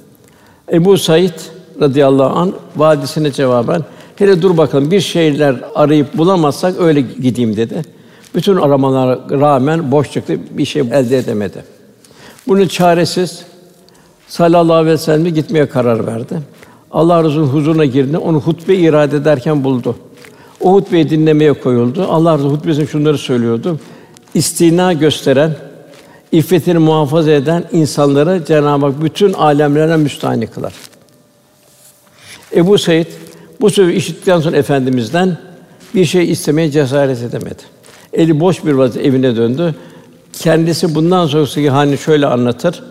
Ebu Said radıyallahu an vadisine cevaben hele dur bakalım bir şeyler arayıp bulamazsak öyle gideyim dedi. Bütün aramalara rağmen boş çıktı, bir şey elde edemedi. Bunu çaresiz sallallahu aleyhi ve sellem'e gitmeye karar verdi. Allah Resulü'nün huzuruna girdi. Onu hutbe irade ederken buldu. O hutbeyi dinlemeye koyuldu. Allah Resulü hutbesinde şunları söylüyordu. İstina gösteren, iffetini muhafaza eden insanları Cenab-ı Hak bütün alemlerden müstahni kılar. Ebu Said bu sözü işittikten sonra efendimizden bir şey istemeye cesaret edemedi. Eli boş bir vaziyette evine döndü. Kendisi bundan sonraki hani şöyle anlatır.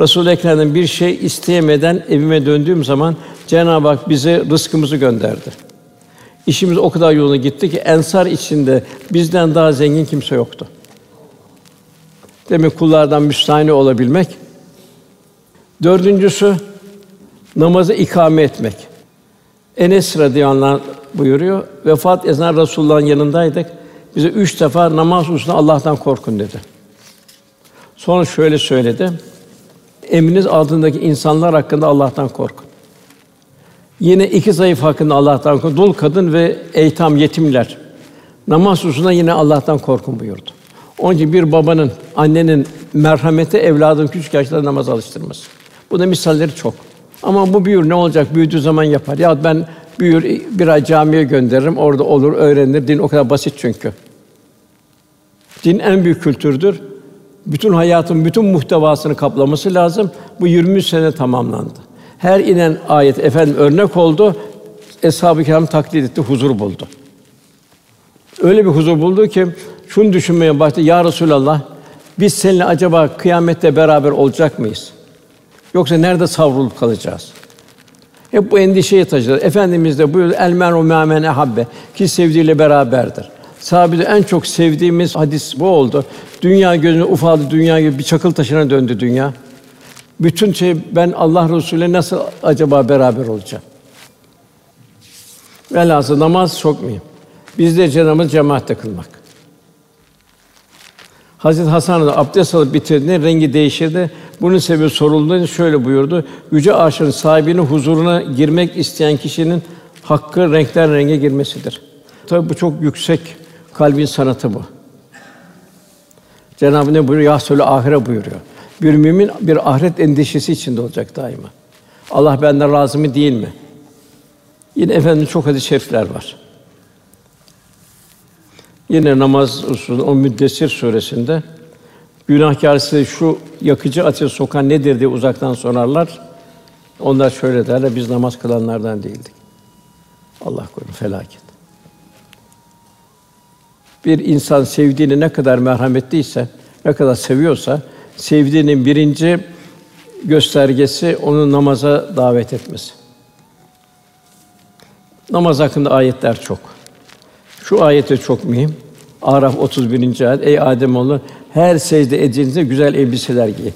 Resul Ekrem'den bir şey isteyemeden evime döndüğüm zaman Cenab-ı Hak bize rızkımızı gönderdi. İşimiz o kadar yoluna gitti ki ensar içinde bizden daha zengin kimse yoktu. Demek kullardan müstahni olabilmek. Dördüncüsü namazı ikame etmek. Enes radıyallahu anh buyuruyor. Vefat esnasında Resulullah'ın yanındaydık. Bize üç defa namaz hususunda Allah'tan korkun dedi. Sonra şöyle söyledi. Emriniz altındaki insanlar hakkında Allah'tan korkun. Yine iki zayıf hakkında Allah'tan korkun. Dul kadın ve eytam yetimler. Namaz hususunda yine Allah'tan korkun buyurdu. Onun için bir babanın, annenin merhameti evladın küçük yaşta namaz alıştırması. Bu da misalleri çok. Ama bu büyür ne olacak? Büyüdüğü zaman yapar. Ya ben büyür bir ay camiye gönderirim. Orada olur, öğrenir. Din o kadar basit çünkü. Din en büyük kültürdür. Bütün hayatın bütün muhtevasını kaplaması lazım. Bu 20 sene tamamlandı. Her inen ayet efendim örnek oldu. Eshab-ı Kiram taklit etti, huzur buldu. Öyle bir huzur buldu ki şunu düşünmeye başladı. Ya Resulallah biz seninle acaba kıyamette beraber olacak mıyız? Yoksa nerede savrulup kalacağız? Hep bu endişeyi taşıdı. Efendimiz de buyurdu el meru mâmen habbe ki sevdiğiyle beraberdir. Sahabede en çok sevdiğimiz hadis bu oldu. Dünya gözüne ufaldı, dünya gibi bir çakıl taşına döndü dünya. Bütün şey ben Allah Resulü'yle nasıl acaba beraber olacağım? Velhasıl namaz mühim. Bizde cenabı cemaatte kılmak. Hazreti Hasan da abdest alıp bitirdiğinde rengi değişirdi. Bunun sebebi sorulduğunda şöyle buyurdu. Yüce Arş'ın sahibinin huzuruna girmek isteyen kişinin hakkı renkten renge girmesidir. Tabi bu çok yüksek kalbin sanatı bu. Cenab-ı ne buyuruyor? Yahsülü ahire buyuruyor. Bir mümin bir ahiret endişesi içinde olacak daima. Allah benden razı mı değil mi? Yine efendim çok hadis-i şerifler var. Yine namaz usulü o Müddessir suresinde günahkar size şu yakıcı ateş sokan nedir diye uzaktan sorarlar. Onlar şöyle derler, biz namaz kılanlardan değildik. Allah korusun felaket. Bir insan sevdiğini ne kadar merhametliyse, ne kadar seviyorsa, sevdiğinin birinci göstergesi onu namaza davet etmesi. Namaz hakkında ayetler çok. Şu ayete çok mühim. Araf 31. ayet. Ey Adem oğlu her secde edildiğinizde güzel elbiseler giy.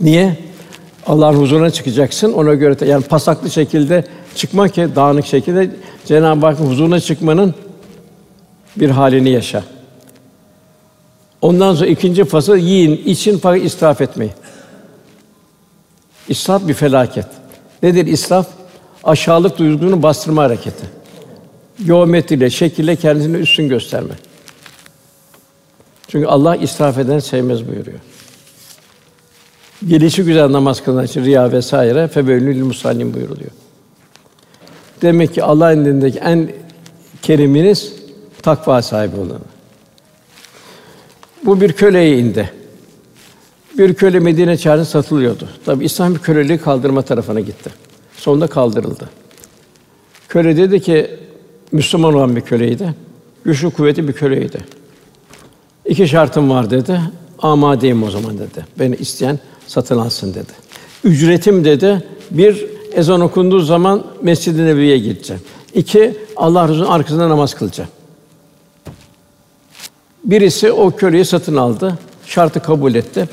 Niye? Allah'ın huzuruna çıkacaksın. Ona göre yani pasaklı şekilde çıkmak ki dağınık şekilde Cenab-ı Hakk'ın huzuruna çıkmanın bir halini yaşa. Ondan sonra ikinci fasıl yiyin, için fakat israf etmeyin. İsraf bir felaket. Nedir israf? Aşağılık duygusunu bastırma hareketi. Geometriyle, şekille kendisini üstün gösterme. Çünkü Allah israf eden sevmez buyuruyor. Gelişi güzel namaz kılan için riya vesaire febelül musallin buyuruluyor. Demek ki Allah indindeki en keriminiz takva sahibi olanı. Bu bir köleye indi. Bir köle Medine çarşısında satılıyordu. Tabi İslam bir köleliği kaldırma tarafına gitti. Sonunda kaldırıldı. Köle dedi ki Müslüman olan bir köleydi. Güçlü kuvvetli bir köleydi. İki şartım var dedi. Amadeyim o zaman dedi. Beni isteyen satın alsın dedi. Ücretim dedi. Bir ezan okunduğu zaman Mescid-i Nebevi'ye gideceğim. İki Allah Resulü'nün arkasında namaz kılacağım. Birisi o köleyi satın aldı. Şartı kabul etti.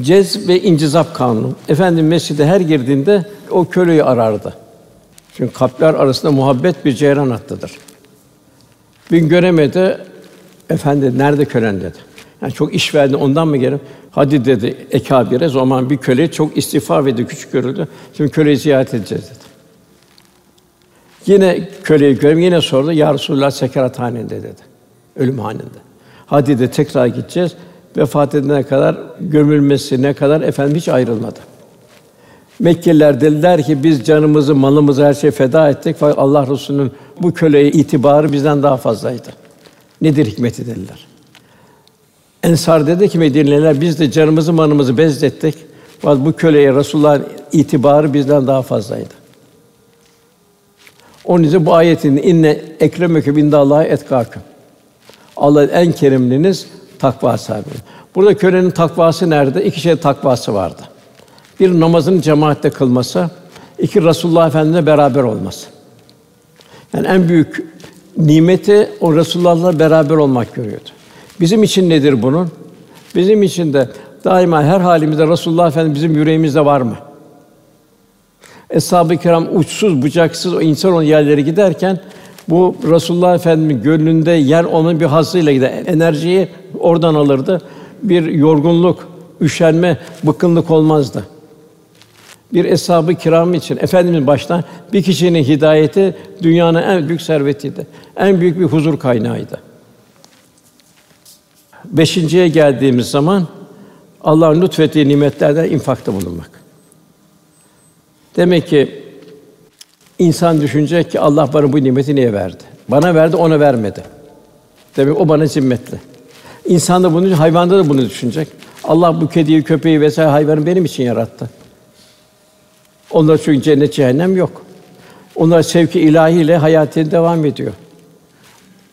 Cez ve incizap kanunu. Efendim mescide her girdiğinde o köleyi arardı. Çünkü kalpler arasında muhabbet bir ceyran hattıdır. Bir göremedi, efendi nerede kölen dedi. Yani çok iş verdi ondan mı gelir? Hadi dedi ekabire zaman bir köle çok istiğfar ve küçük görüldü. Şimdi köleyi ziyaret edeceğiz dedi. Yine köleyi görüm yine sordu. Ya Resulullah sekarathanede dedi. Ölüm haninde. Hadi de tekrar gideceğiz. Vefat edene kadar gömülmesine kadar efendim hiç ayrılmadı. Mekkeliler dediler ki biz canımızı, malımızı her şeyi feda ettik fakat Allah Resulü'nün bu köleye itibarı bizden daha fazlaydı. Nedir hikmeti dediler. Ensar dedi ki Medineliler biz de canımızı, malımızı bezlettik. Fakat bu köleye Resulullah'ın itibarı bizden daha fazlaydı. Onun için bu ayetin inne ekremeke bindallahi etkâküm. Allah'ın en kerimliniz takva sahibi. Burada kölenin takvası nerede? İki şey takvası vardı. Bir namazın cemaatle kılması, iki Resulullah Efendimizle beraber olması. Yani en büyük nimeti o Resulullah'la beraber olmak görüyordu. Bizim için nedir bunun? Bizim için de daima her halimizde Resulullah Efendimiz bizim yüreğimizde var mı? Eshab-ı Kiram uçsuz bucaksız o insan o yerlere giderken bu Resulullah Efendimiz gönlünde yer onun bir hazzıyla gider. Enerjiyi oradan alırdı. Bir yorgunluk, üşenme, bıkkınlık olmazdı. Bir eshab-ı kiram için efendimiz baştan bir kişinin hidayeti dünyanın en büyük servetiydi. En büyük bir huzur kaynağıydı. Beşinciye geldiğimiz zaman Allah'ın lütfettiği nimetlerden infakta bulunmak. Demek ki insan düşünecek ki Allah bana bu nimeti niye verdi? Bana verdi, ona vermedi. Demek o bana zimmetli. İnsan da bunu, hayvanda da bunu düşünecek. Allah bu kediyi, köpeği vesaire hayvanı benim için yarattı. Onlar çünkü cennet cehennem yok. Onlar sevki ilahiyle hayatına devam ediyor.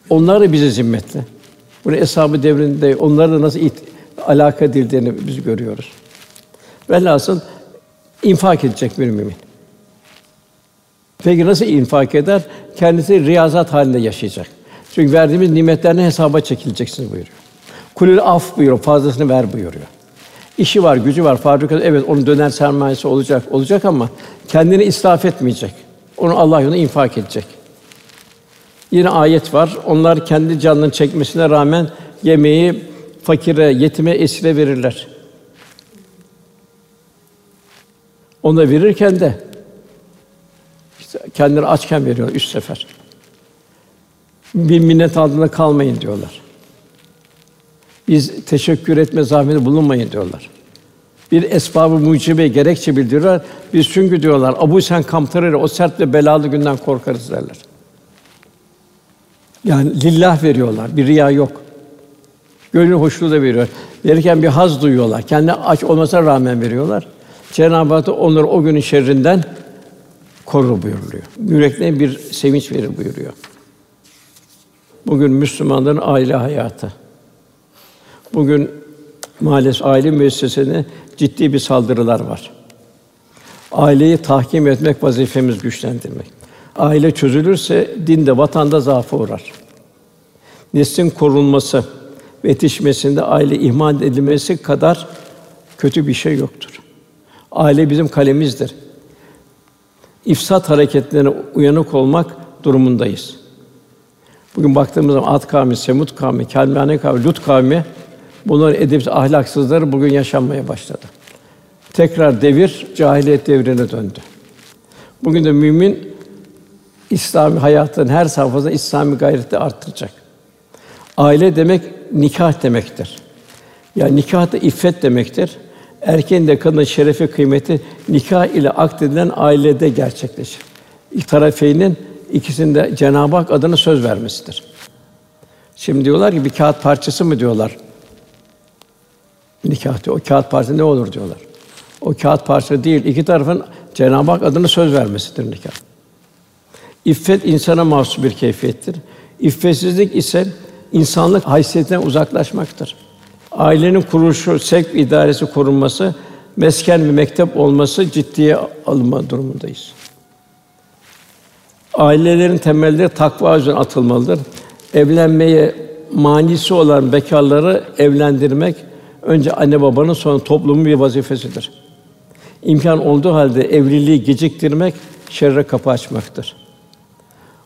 Onlar da bize zimmetli. Bunu eshab-ı devrinde onlarla nasıl it, alaka edildiğini biz görüyoruz. Velhasıl infak edecek bir mümin. Peki nasıl infak eder? Kendisi riyazat halinde yaşayacak. Çünkü verdiğimiz nimetlerine hesaba çekileceksiniz buyuruyor. Kulül af buyuruyor, fazlasını ver buyuruyor. İşi var, gücü var, fabrikası evet onun döner sermayesi olacak, olacak ama kendini israf etmeyecek. Onu Allah yolunda infak edecek. Yine ayet var. Onlar kendi canını çekmesine rağmen yemeği fakire, yetime, esire verirler. Ona verirken de işte kendileri açken veriyor üç sefer. Bir minnet altında kalmayın diyorlar. Biz teşekkür etme zahmeti bulunmayın diyorlar. Bir esbabı mucibe gerekçe bildiriyorlar. Biz çünkü diyorlar Abu Sen Kamtarı o sert ve belalı günden korkarız derler. Yani lillah veriyorlar. Bir riya yok. Gönül hoşluğu da veriyor. Verirken bir haz duyuyorlar. Kendi aç olmasına rağmen veriyorlar. Cenab-ı Hak onları o günün şerrinden korur buyuruyor. Yüreklerine bir sevinç verir buyuruyor. Bugün Müslümanların aile hayatı. Bugün maalesef aile müessesesine ciddi bir saldırılar var. Aileyi tahkim etmek vazifemiz güçlendirmek. Aile çözülürse dinde, vatanda zaafa uğrar. Neslin korunması ve yetişmesinde aile ihmal edilmesi kadar kötü bir şey yoktur. Aile bizim kalemizdir. İfsat hareketlerine uyanık olmak durumundayız. Bugün baktığımız zaman Ad kavmi, Semut kavmi, Kelmane kavmi, Lut kavmi bunların edepsiz ahlaksızları bugün yaşanmaya başladı. Tekrar devir cahiliyet devrine döndü. Bugün de mümin İslami hayatın her safhasında İslami gayreti arttıracak. Aile demek nikah demektir. Yani nikah da iffet demektir. Erkeğin de kadının şerefi kıymeti nikah ile akdedilen ailede gerçekleşir. İki tarafeynin ikisinde Cenab-ı Hak adına söz vermesidir. Şimdi diyorlar ki bir kağıt parçası mı diyorlar. Nikah diyor. O kağıt parçası ne olur diyorlar. O kağıt parçası değil. iki tarafın Cenab-ı Hak adına söz vermesidir nikah. İffet insana mahsus bir keyfiyettir. İffetsizlik ise insanlık haysiyetinden uzaklaşmaktır. Ailenin kuruluşu, sevk idaresi korunması, mesken ve mektep olması ciddiye alınma durumundayız. Ailelerin temelleri takva üzerine atılmalıdır. Evlenmeye manisi olan bekarları evlendirmek önce anne babanın sonra toplumun bir vazifesidir. İmkan olduğu halde evliliği geciktirmek şerre kapı açmaktır.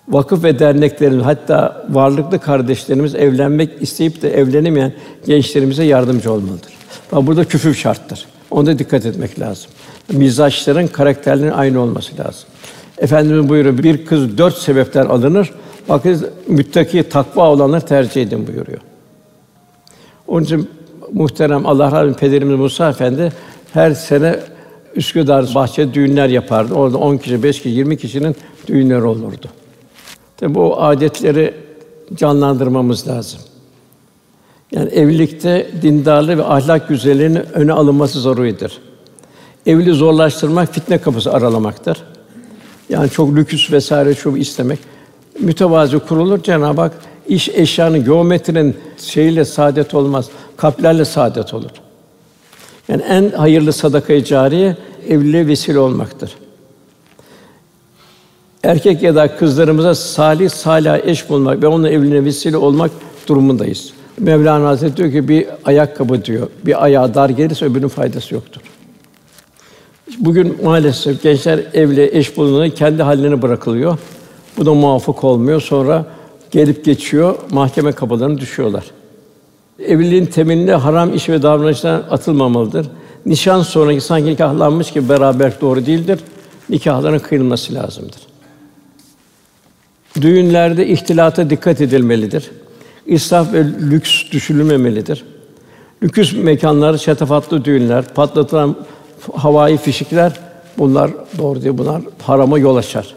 Vakıf ve derneklerin hatta varlıklı kardeşlerimiz evlenmek isteyip de evlenemeyen gençlerimize yardımcı olmalıdır. Ama burada küfür şarttır. Onda dikkat etmek lazım. Mizaçların karakterlerinin aynı olması lazım. Efendimiz buyuruyor bir kız dört sebepten alınır. Bakın müttaki takva olanları tercih edin buyuruyor. Onun için muhterem Allah razı olsun pederimiz Musa Efendi her sene Üsküdar bahçe düğünler yapardı. Orada 10 kişi, 5 kişi, 20 kişinin düğünleri olurdu. Tabi bu adetleri canlandırmamız lazım. Yani evlilikte dindarlığı ve ahlak güzelliğinin öne alınması zaruridir. Evli zorlaştırmak fitne kapısı aralamaktır. Yani çok lüküs vesaire şu istemek. Mütevazi kurulur Cenab-ı Hak iş eşyanın geometrinin şeyiyle saadet olmaz. Kalplerle saadet olur. Yani en hayırlı sadakayı cariye evliliğe vesile olmaktır. Erkek ya da kızlarımıza salih salih eş bulmak ve onunla evliliğine vesile olmak durumundayız. Mevlana Hazretleri diyor ki bir ayakkabı diyor, bir ayağı dar gelirse öbürünün faydası yoktur. Bugün maalesef gençler evli eş bulunduğunda kendi haline bırakılıyor. Bu da muvaffak olmuyor. Sonra gelip geçiyor, mahkeme kapılarına düşüyorlar. Evliliğin temelinde haram iş ve davranışlar atılmamalıdır. Nişan sonraki sanki nikahlanmış gibi beraber doğru değildir. Nikahların kıyılması lazımdır. Düğünlerde ihtilata dikkat edilmelidir. İsraf ve lüks düşünülmemelidir. Lüks mekanlar, şatafatlı düğünler, patlatılan havai fişikler bunlar doğru değil. Bunlar harama yol açar.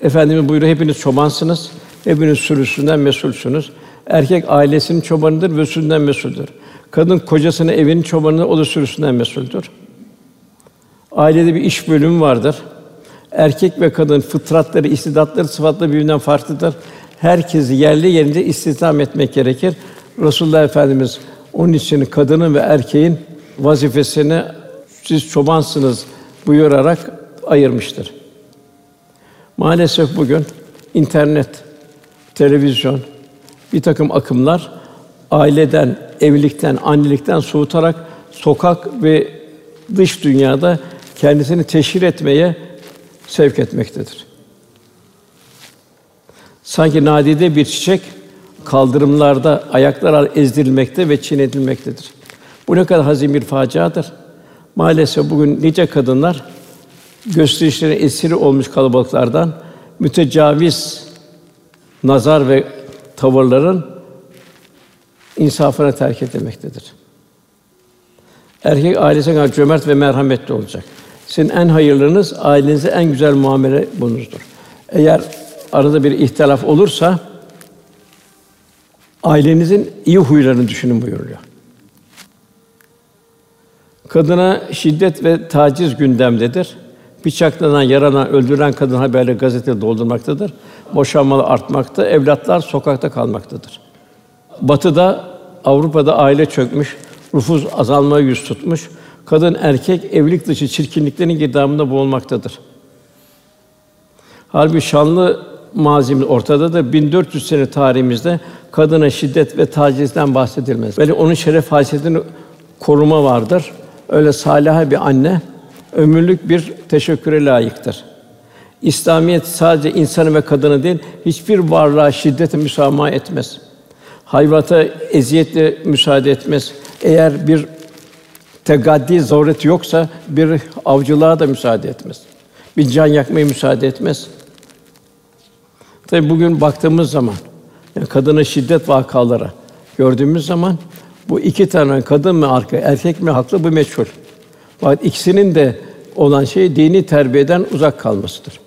Efendimiz buyuruyor hepiniz çobansınız. Hepiniz sürüsünden mesulsünüz. Erkek ailesinin çobanıdır ve sürüsünden mesuldür. Kadın kocasının evinin çobanı, o da sürüsünden mesuldür. Ailede bir iş bölümü vardır. Erkek ve kadın fıtratları, istidatları, sıfatları birbirinden farklıdır. Herkesi yerli yerinde istihdam etmek gerekir. Resulullah Efendimiz onun için kadının ve erkeğin vazifesini siz çobansınız buyurarak ayırmıştır. Maalesef bugün internet, televizyon, bir takım akımlar aileden, evlilikten, annelikten soğutarak sokak ve dış dünyada kendisini teşhir etmeye sevk etmektedir. Sanki nadide bir çiçek kaldırımlarda ayaklar ezdirilmekte ve çiğnetilmektedir. Bu ne kadar hazin bir faciadır. Maalesef bugün nice kadınlar gösterişlere esiri olmuş kalabalıklardan mütecaviz nazar ve tavırların insafına terk edilmektedir. Erkek ailesine kadar cömert ve merhametli olacak. Sizin en hayırlınız ailenize en güzel muamele bunuzdur. Eğer arada bir ihtilaf olursa ailenizin iyi huylarını düşünün buyuruyor. Kadına şiddet ve taciz gündemdedir. Bıçaklanan, yaralan, öldürülen kadın haberleri gazete doldurmaktadır. Boşanmalar artmakta, evlatlar sokakta kalmaktadır. Batı'da, Avrupa'da aile çökmüş, nüfus azalmaya yüz tutmuş. Kadın erkek evlilik dışı çirkinliklerin girdabında boğulmaktadır. Halbuki şanlı mazimiz ortadadır. 1400 sene tarihimizde kadına şiddet ve tacizden bahsedilmez. Böyle onun şeref haysiyetini koruma vardır. Öyle salih bir anne ömürlük bir teşekküre layıktır. İslamiyet sadece insanı ve kadını değil, hiçbir varlığa şiddete müsamaha etmez. Hayvata eziyetle müsaade etmez. Eğer bir tegaddi zaruret yoksa bir avcılığa da müsaade etmez. Bir can yakmaya müsaade etmez. Tabi bugün baktığımız zaman yani kadına şiddet vakaları gördüğümüz zaman bu iki tane kadın mı arka, erkek mi haklı bu meçhul. Fakat ikisinin de olan şey dini terbiyeden uzak kalmasıdır.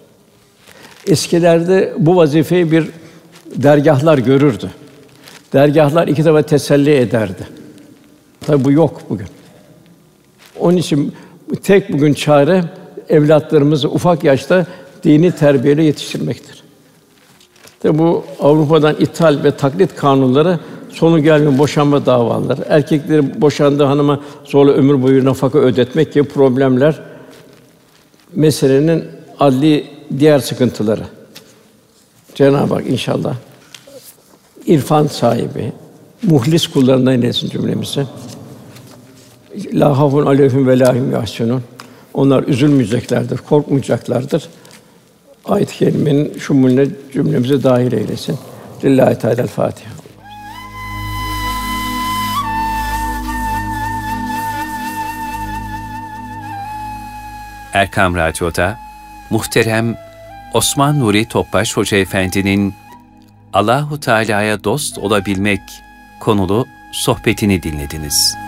Eskilerde bu vazifeyi bir dergahlar görürdü. Dergahlar iki defa teselli ederdi. Tabi bu yok bugün. Onun için tek bugün çare evlatlarımızı ufak yaşta dini terbiyeyle yetiştirmektir. Tabi bu Avrupa'dan ithal ve taklit kanunları sonu gelmeyen boşanma davaları, erkeklerin boşandığı hanıma zorla ömür boyu nafaka ödetmek gibi problemler meselenin adli diğer sıkıntıları. Cenab-ı Hak inşallah irfan sahibi, muhlis kullarından eylesin cümlemizi. La hafun aleyhim ve lahim. Onlar üzülmeyeceklerdir, korkmayacaklardır. Ayet-i kerimenin şumulüne cümlemizi dahil eylesin. Lillahi Teala Fatiha.
Erkam Radyo'da muhterem Osman Nuri Topbaş Hoca Efendi'nin Allahu Teala'ya dost olabilmek konulu sohbetini dinlediniz.